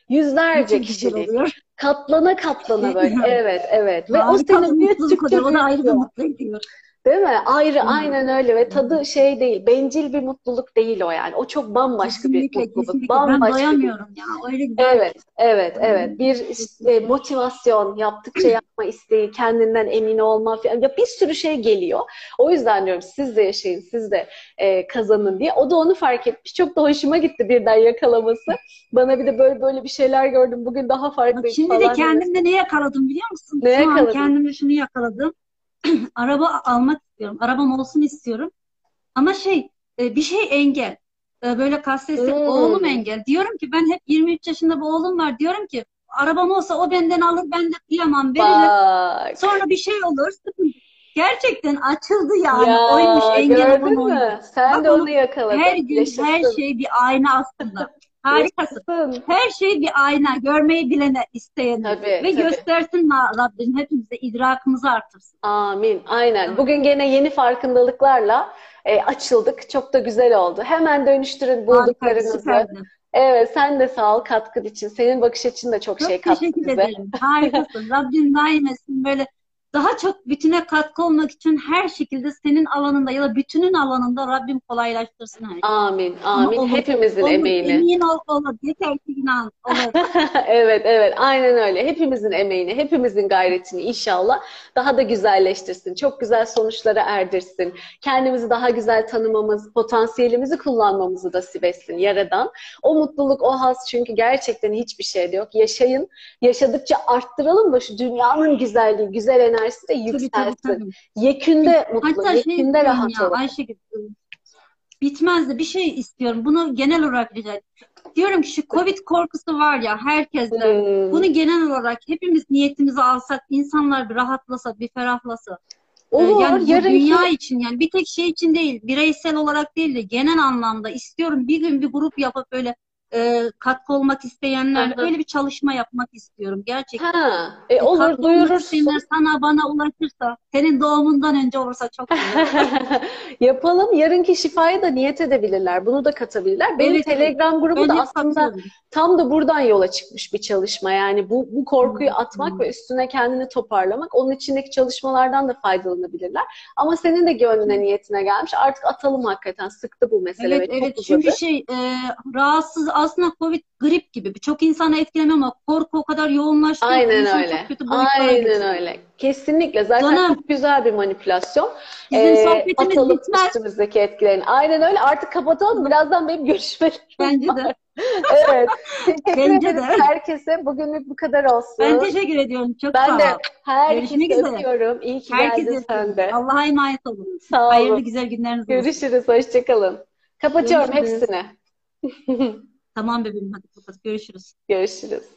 Yüzlerce kişilik. Katlana katlana böyle. Evet, evet. Ve o Harika bir seni mutluluk oluyor. O da ayrı bir mutlu ediyor. Değil mi? Ayrı, mi? aynen öyle ve tadı şey değil, bencil bir mutluluk değil o yani. O çok bambaşka bir Kesinlikle, mutluluk, kesinlikle. Ben bambaşka bir doyamıyorum ya. Öyle güzel. Evet, evet, evet. Bir işte motivasyon, yaptıkça yapma isteği, kendinden emin olma falan. Ya bir sürü şey geliyor. O yüzden diyorum siz de yaşayın, siz de e, kazanın diye. O da onu fark etmiş. Çok da hoşuma gitti birden yakalaması. Bana bir de böyle böyle bir şeyler gördüm. Bugün daha Bak farklıydı şimdi falan de kendimde ne yakaladım biliyor musun? Ne Şu an yakaladın? kendimde şunu yakaladım. Araba almak istiyorum. Arabam olsun istiyorum. Ama şey e, bir şey engel. E, Böyle kastetse Hmm. oğlum engel. Diyorum ki ben hep 23 yaşında bir oğlum var. Diyorum ki arabam olsa o benden alır ben de kıyamam veririm. Bak. Sonra bir şey olur sıkıntı. Gerçekten açıldı yani. Ya Oymuş engel gördün oymuş. mü? Sen Bak de onu yakaladın. Her gün Yaşasın. her şey bir ayna aslında. Harikasın. Her şey bir ayna. Görmeyi bilene, isteyene. Tabii, Ve tabii. göstersin ma- Rabbim hepimize idrakımızı artırsın. Amin. Aynen. Bugün gene yeni farkındalıklarla e, açıldık. Çok da güzel oldu. Hemen dönüştürün bulduklarınızı. Evet, sen de sağ ol katkın için. Senin bakış açın da çok Çok şey kattı teşekkür bize. ederim. Harikasın. Rabbim daim etsin böyle daha çok bütüne katkı olmak için her şekilde senin alanında ya da bütünün alanında Rabbim kolaylaştırsın her şeyi. Amin. Amin. olur, Hepimizin olur, emeğini. Emin ol, olur. Yeter ki inan. Olur. Evet, evet. Aynen öyle. Hepimizin emeğini, hepimizin gayretini inşallah daha da güzelleştirsin. Çok güzel sonuçlara erdirsin. Kendimizi daha güzel tanımamız, potansiyelimizi kullanmamızı da etsin Yaradan. O mutluluk, o haz çünkü gerçekten hiçbir şeyde yok. Yaşayın. Yaşadıkça arttıralım da şu dünyanın güzelliği, güzel enerjisi de Tabii, tabii, yükselsin. tabii. Yekünde mutlu, Hatta şey yekünde istiyorum rahat ya olun. Ayşegül bitmez de bir şey istiyorum. Bunu genel olarak rica ediyorum. Diyorum ki şu Covid korkusu var ya herkeste. Hmm. Bunu genel olarak hepimiz niyetimizi alsak, insanlar bir rahatlasa, bir ferahlasa. Ee, Olur, yani bu yarınki- dünya için yani bir tek şey için değil, bireysel olarak değil de genel anlamda istiyorum bir gün bir grup yapıp böyle e, katkı olmak isteyenlerle Hı hı. öyle bir çalışma yapmak istiyorum gerçekten. Ha, e, Bir olur duyurursun. isteyenler sana bana ulaşırsa, senin doğumundan önce olursa çok iyi. Yapalım. Yarınki şifaya da niyet edebilirler. Bunu da katabilirler. Benim Evet. Telegram grubu Ben da aslında tam da buradan yola çıkmış bir çalışma. Yani bu, bu korkuyu Hmm. atmak ve üstüne kendini toparlamak. Onun içindeki çalışmalardan da faydalanabilirler. Ama senin de gönlüne, niyetine gelmiş. Artık atalım hakikaten. Sıktı bu mesele Evet evet çünkü şey e, rahatsız aslında Covid grip gibi birçok insanı etkilemiyor ama korku o kadar yoğunlaştı ki Aynen öyle. çok kötü Aynen getiriyor. öyle. Kesinlikle. Zaten Canım. çok güzel bir manipülasyon. Bizim Ee, sohbetimiz atalım bitmez. üstümüzdeki etkilerini. Aynen öyle. Artık kapatalım. Birazdan benim görüşmelerim Bence var. de. Evet. Teşekkür Bence ederiz de. herkese. Bugünlük bu kadar olsun. Ben teşekkür ediyorum. Çok Ben sağ de ol. herkese Görüşmek üzere. öpüyorum. İyi ki Herkese geldin sen de. Allah'a emanet olun. Sağ Hayırlı olun. güzel günleriniz olsun. Görüşürüz. Hoşçakalın. Kapatıyorum Görüşürüz. hepsini. Tamam bebeğim hadi kapat. Görüşürüz. Görüşürüz.